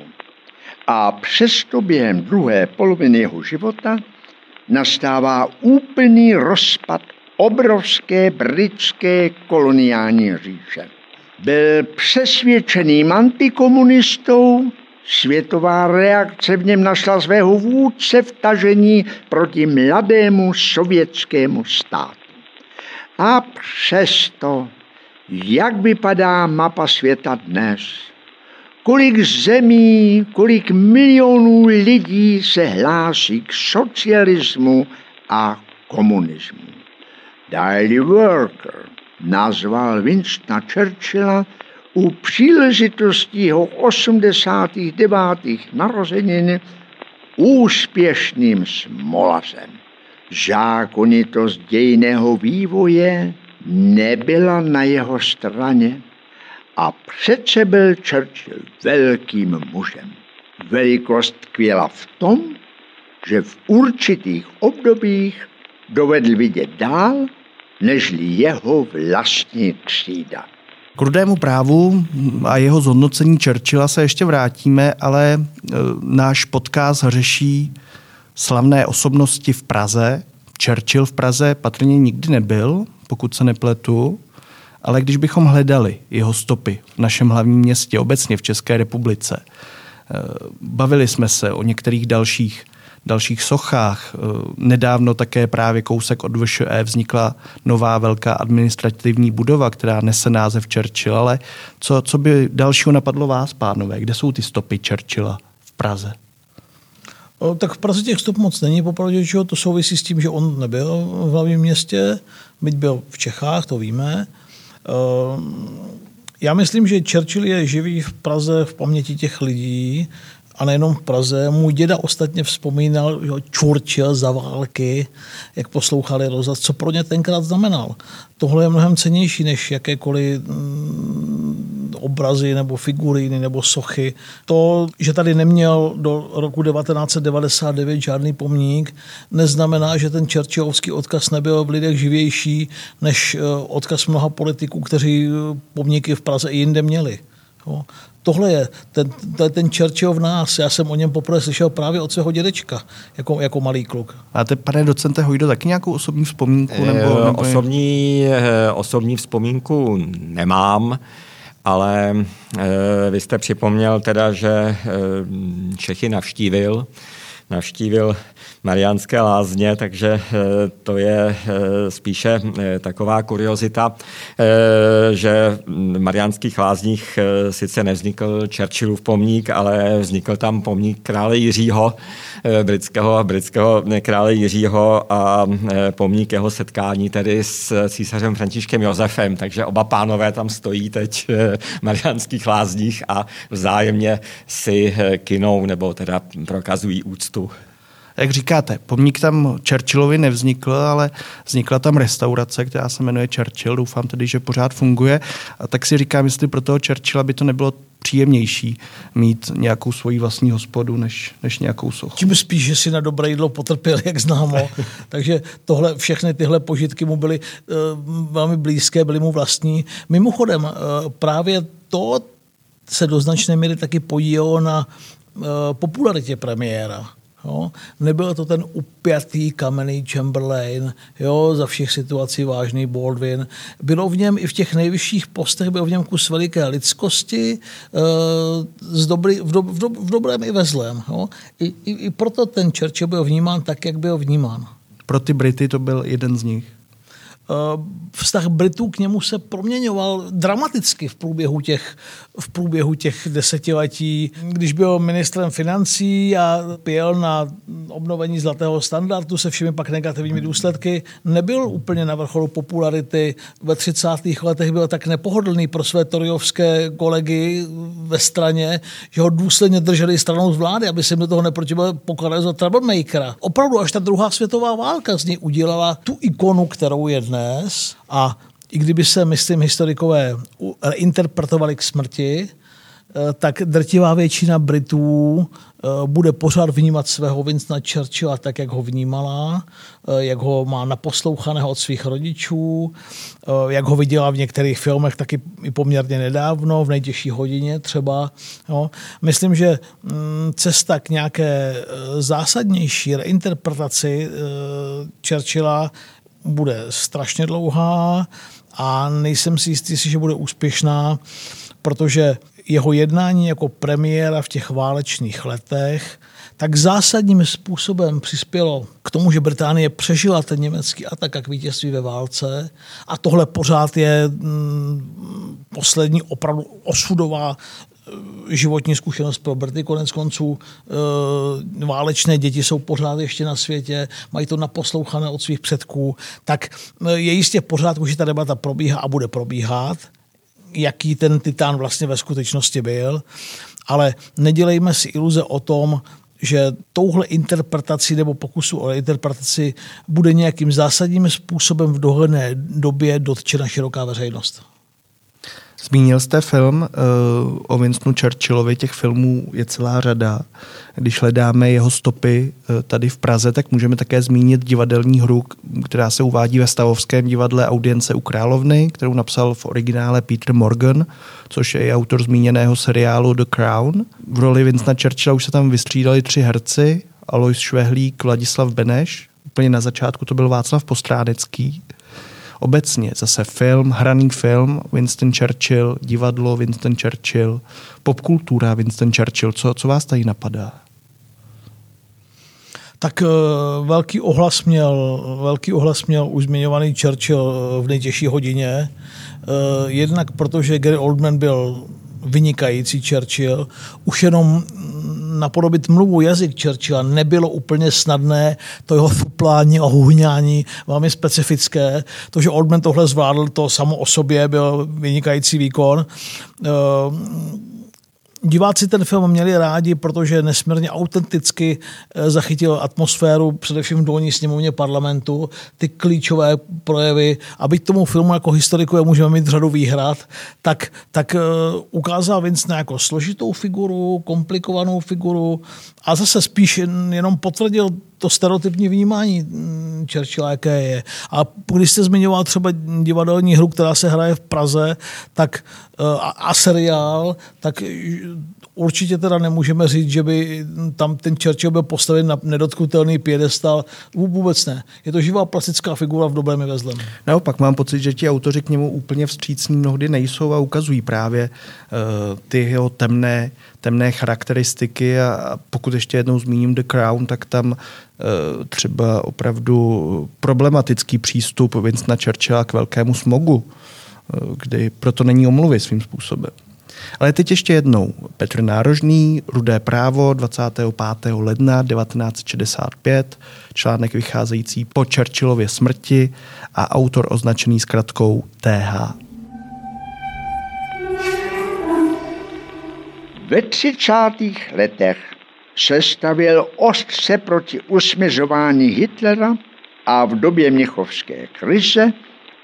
A přesto během druhé poloviny jeho života nastává úplný rozpad obrovské britské koloniální říše. Byl přesvědčeným antikomunistou Světová reakce v něm našla svého vůdce v tažení proti mladému sovětskému státu. A přesto, jak vypadá mapa světa dnes, kolik zemí, kolik milionů lidí se hlásí k socialismu a komunismu. Daily Worker nazval Winstona Churchilla u příležitosti jeho 89. narozenin úspěšným smolařem. Zákonitost dějného vývoje nebyla na jeho straně a přece byl Churchill velkým mužem. Velikost tkvěla v tom, že v určitých obdobích dovedl vidět dál, nežli jeho vlastní třída. K rudému právu a jeho zhodnocení Churchilla se ještě vrátíme, ale e, náš podcast řeší slavné osobnosti v Praze. Churchill v Praze patrně nikdy nebyl, pokud se nepletu, ale když bychom hledali jeho stopy v našem hlavním městě, obecně v České republice, e, bavili jsme se o některých dalších dalších sochách. Eh, nedávno také právě kousek od VŠE vznikla nová velká administrativní budova, která nese název Churchill, ale co, co by dalšího napadlo vás, pánové? Kde jsou ty stopy Churchilla v Praze? O, tak v Praze těch stop moc není, popravdě, že to souvisí s tím, že on nebyl v hlavním městě, byť byl v Čechách, to víme. Ehm, Já myslím, že Churchill je živý v Praze v paměti těch lidí, a nejenom v Praze. Můj děda ostatně vzpomínal, že Churchill za války, jak poslouchali rozhlas, co pro ně tenkrát znamenal. Tohle je mnohem cenější než jakékoliv mm, obrazy nebo figuríny nebo sochy. To, že tady neměl do roku 1999 žádný pomník, neznamená, že ten čerčovský odkaz nebyl v lidech živější než eh, odkaz mnoha politiků, kteří eh, pomníky v Praze i jinde měli. Tohle je ten, to je ten Churchill v nás. Já jsem o něm poprvé slyšel právě od svého dědečka, jako, jako malý kluk. Máte, pane docente Hojdo, taky nějakou osobní vzpomínku? Nebo, nebo... Osobní, eh, osobní vzpomínku nemám. Ale e, vy jste připomněl teda, že e, Čechy navštívil, navštívil Mariánské lázně, takže eh, to je eh, spíše eh, taková kuriozita, že v Mariánských lázních sice nevznikl Churchillův pomník, ale vznikl tam pomník krále Jiřího, britského, britského krále Jiřího a pomník jeho setkání tedy s císařem Františkem Josefem, takže oba pánové tam stojí teď v Mariánských lázních a vzájemně si kinou nebo teda prokazují úctu jak říkáte, pomník tam Churchillovi nevznikl, ale vznikla tam restaurace, která se jmenuje Churchill. Doufám tedy, že pořád funguje. A tak si říkám, jestli pro toho Churchilla by to nebylo příjemnější mít nějakou svoji vlastní hospodu, než, než nějakou sochu. Tím spíš, že si na dobré jídlo potrpěl, jak známo. Takže tohle, všechny tyhle požitky mu byly uh, velmi blízké, byly mu vlastní. Mimochodem, uh, právě to se do značné míry taky podílelo na uh, popularitě premiéra. Jo. Nebyl to ten upjatý kamenný Chamberlain, jo, za všech situací vážný Baldwin. Bylo v něm i v těch nejvyšších postech, byl v něm kus veliké lidskosti, e, dobrý, v, do, v, do, v dobrém i ve zlém. Jo. I, i, I proto ten Churchill byl vnímán tak, jak byl vnímán. Pro ty Brity to byl jeden z nich. Eh, vztah Britů k němu se proměňoval dramaticky v průběhu těch, v průběhu těch desetiletí. Když byl ministrem financí a pěl na obnovení zlatého standardu se všemi pak negativními důsledky, nebyl úplně na vrcholu popularity. Ve 30. letech byl tak nepohodlný pro své toriovské kolegy ve straně, že ho důsledně drželi stranou z vlády, aby se do toho neprotibil pokladali za troublemakera. Opravdu až ta druhá světová válka z něj udělala tu ikonu, kterou je dnes dnes a i kdyby se, myslím, historikové interpretovali k smrti, eh, tak drtivá většina Britů eh, bude pořád vnímat svého Winstona Churchilla tak, jak ho vnímala, eh, jak ho má naposlouchaného od svých rodičů, jak ho viděla v některých filmech taky i poměrně nedávno, v nejtěžší hodině třeba. Jo. Myslím, že mm, cesta k nějaké zásadnější reinterpretaci Churchilla bude strašně dlouhá a nejsem si jistý, že bude úspěšná, protože jeho jednání jako premiéra v těch válečných letech tak zásadním způsobem přispělo k tomu, že Británie přežila ten německý atak a k vítězství ve válce. A tohle pořád je mm, poslední opravdu osudová životní zkušenost pro Brty. Konec konců e, válečné děti jsou pořád ještě na světě, mají to naposlouchané od svých předků, tak eh, je jistě pořád, že ta debata probíhá a bude probíhat, jaký ten titán vlastně ve skutečnosti byl, ale nedělejme si iluze o tom, že touhle interpretací nebo pokusu o interpretaci bude nějakým zásadním způsobem v dohledné době dotčena široká veřejnost. Zmínil jste film uh, o Winstonu Churchillovi, těch filmů je celá řada. Když hledáme jeho stopy uh, tady v Praze, tak můžeme také zmínit divadelní hru, která se uvádí ve Stavovském divadle Audience u královny, kterou napsal v originále Peter Morgan, což je autor zmíněného seriálu The Crown. V roli Winstona Churchilla už se tam vystřídali tři herci, Alois Švehlík, Vladislav Beneš, úplně na začátku to byl Václav Postránecký, obecně zase film, hraný film, Winston Churchill, divadlo Winston Churchill, popkultura Winston Churchill. Co, co vás tady napadá? Tak uh, velký ohlas měl, velký ohlas měl už zmiňovaný Churchill v nejtěžší hodině. Uh, jednak protože Gary Oldman byl vynikající Churchill. Už jenom napodobit mluvu jazyk Churchilla nebylo úplně snadné, to jeho fuplání a huhňání velmi specifické. To, že Oldman tohle zvládl, to samo o sobě byl vynikající výkon. Eh, diváci ten film měli rádi, protože nesmírně autenticky eh, zachytil atmosféru, především v dolní sněmovně parlamentu, ty klíčové projevy. A byť tomu filmu jako historiku můžeme mít řadu výhrad, tak, tak uh, ukázal Vince jako složitou figuru, komplikovanou figuru a zase spíš jenom potvrdil to stereotypní vnímání mm, Churchilla, jaké je. A když jste zmiňoval třeba divadelní hru, která se hraje v Praze, tak eh, a, seriál, tak určitě teda nemůžeme říct, že by tam ten Churchill byl postaven na nedotknutelný piedestal. Vůbec ne. Je to živá plastická figura v dobrém i ve zlém. Naopak mám pocit, že ti autoři k němu úplně vstřícní mnohdy nejsou a ukazují právě uh, ty jeho temné, temné charakteristiky a pokud ještě jednou zmíním The Crown, tak tam třeba opravdu problematický přístup Winstona Churchilla k velkému smogu, uh, kdy proto není omluvy svým způsobem. Ale teď ještě jednou. Petr Nárožný, Rudé právo, 25. ledna 1965, článek vycházející po Churchillově smrti a autor označený zkratkou TH. Ve 30. letech se stavěl ostře proti usměřování Hitlera a v době Měchovské krize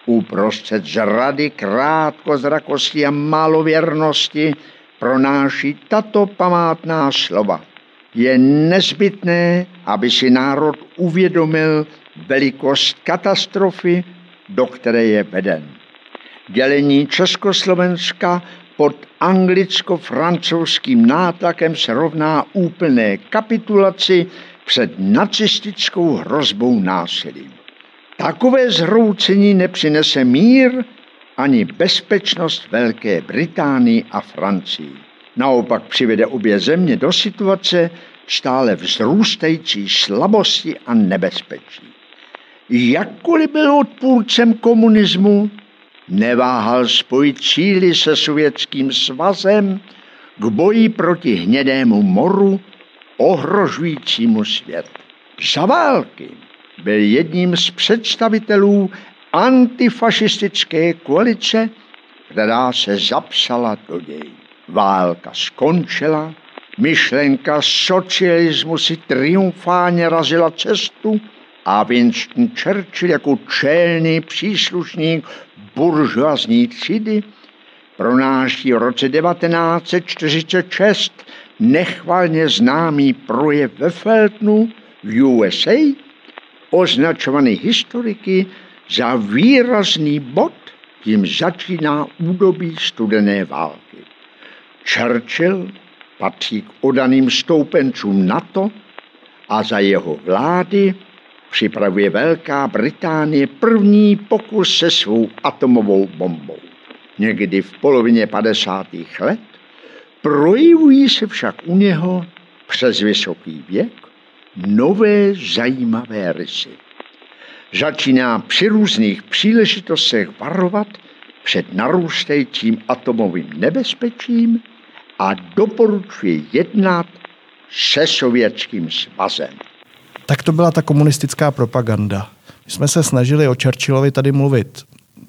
uprostřed zrady, krátkozrakosti a malověrnosti pronáší tato památná slova. Je nezbytné, aby si národ uvědomil velikost katastrofy, do které je veden. Dělení Československa pod anglicko-francouzským nátlakem se rovná úplné kapitulaci před nacistickou hrozbou násilím. Takové zhroucení nepřinese mír ani bezpečnost Velké Británii a Francii. Naopak přivede obě země do situace stále vzrůstající slabosti a nebezpečí. Jakkoliv byl odpůrcem komunismu, neváhal spojit síly se Sovětským svazem k boji proti hnědému moru, ohrožujícímu svět. Za války byl jedním z představitelů antifašistické koalice, která se zapsala do děj. Válka skončila, myšlenka socialismu si triumfálně razila cestu a Winston Churchill jako čelný příslušník buržoazní třídy pronáší v roce 1946 nechvalně známý projev ve Feltnu v USA, označovaný historiky za výrazný bod, tím začíná údobí studené války. Churchill patří k odaným stoupencům NATO a za jeho vlády připravuje Velká Británie první pokus se svou atomovou bombou. Někdy v polovině 50. let projevují se však u něho přes vysoký věk nové zajímavé rysy. Začíná při různých příležitostech varovat před narůstajícím atomovým nebezpečím a doporučuje jednat se Sovětským svazem. Tak to byla ta komunistická propaganda. My jsme se snažili o Churchillovi tady mluvit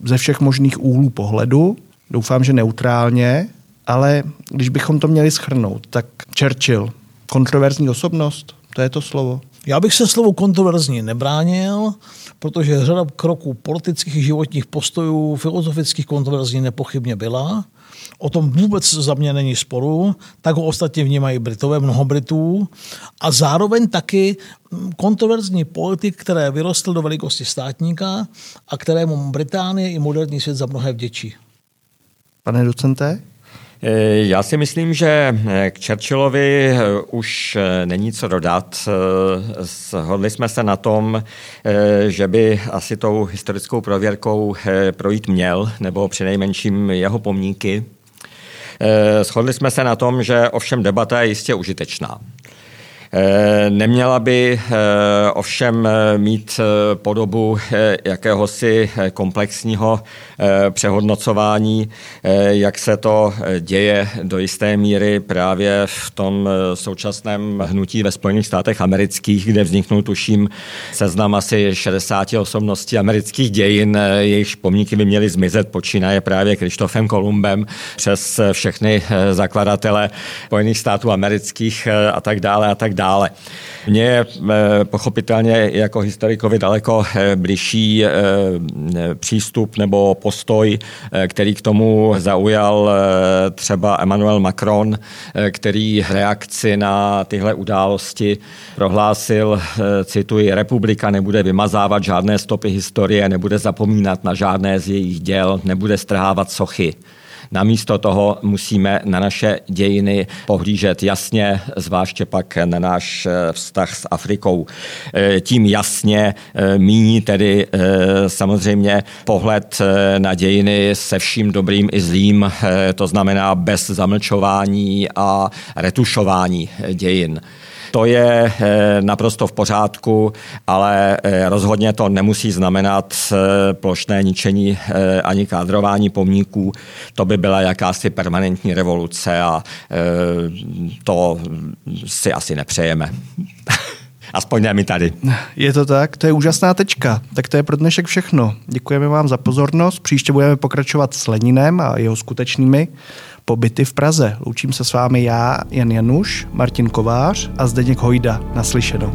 ze všech možných úhlů pohledu, doufám, že neutrálně, ale když bychom to měli schrnout, tak Churchill, kontroverzní osobnost, to je to slovo. Já bych se slovu kontroverzní nebránil, protože řada kroků politických životních postojů, filozofických kontroverzní nepochybně byla. O tom vůbec za mě není sporu, tak ho ostatně vnímají Britové, mnoho Britů. A zároveň taky kontroverzní politik, které vyrostl do velikosti státníka a kterému Británie i moderní svět za mnohé vděčí. Pane docente? Eh, já si myslím, že eh, k Churchillovi eh, už není co dodat. Shodli jsme se na tom, že by asi tou historickou prověrkou projít měl, nebo přinejmenším jeho pomníky. Shodli jsme se na tom, že ovšem debata je jistě užitečná. Neměla by ovšem mít podobu jakéhosi komplexního přehodnocování, jak se to děje do jisté míry právě v tom současném hnutí ve Spojených státech amerických, kde vzniknul tuším seznam asi 60 osobností amerických dějin, jejichž pomníky by měly zmizet, počínaje právě Krištofem Kolumbem přes všechny zakladatele Spojených států amerických a tak dále a tak dále. Mně je pochopitelně jako historikovi daleko blížší přístup nebo postoj, který k tomu zaujal třeba Emmanuel Macron, který reakci na tyhle události prohlásil, cituji, republika nebude vymazávat žádné stopy historie, nebude zapomínat na žádné z jejich děl, nebude strhávat sochy. Namísto toho musíme na naše dějiny pohlížet jasně, zvláště pak na náš eh, vztah s Afrikou. Eh, tím jasně eh, míní tedy samozřejmě pohled na dějiny se vším dobrým i zlým, to znamená bez zamlčování a retušování dějin. To je eh, naprosto v pořádku, ale eh, rozhodně to nemusí znamenat eh, plošné ničení ani kádrování pomníků. To by byla jakási permanentní revoluce a to si asi nepřejeme. Aspoň ne mi tady. Je to tak, to je úžasná tečka. Tak to je pro dnešek všechno. Děkujeme vám za pozornost. Příště budeme pokračovat s Leninem a jeho skutečnými pobyty v Praze. Loučím se s vámi já, Jan Januš, Martin Kovář a Zdeněk Hojda. Naslyšenou.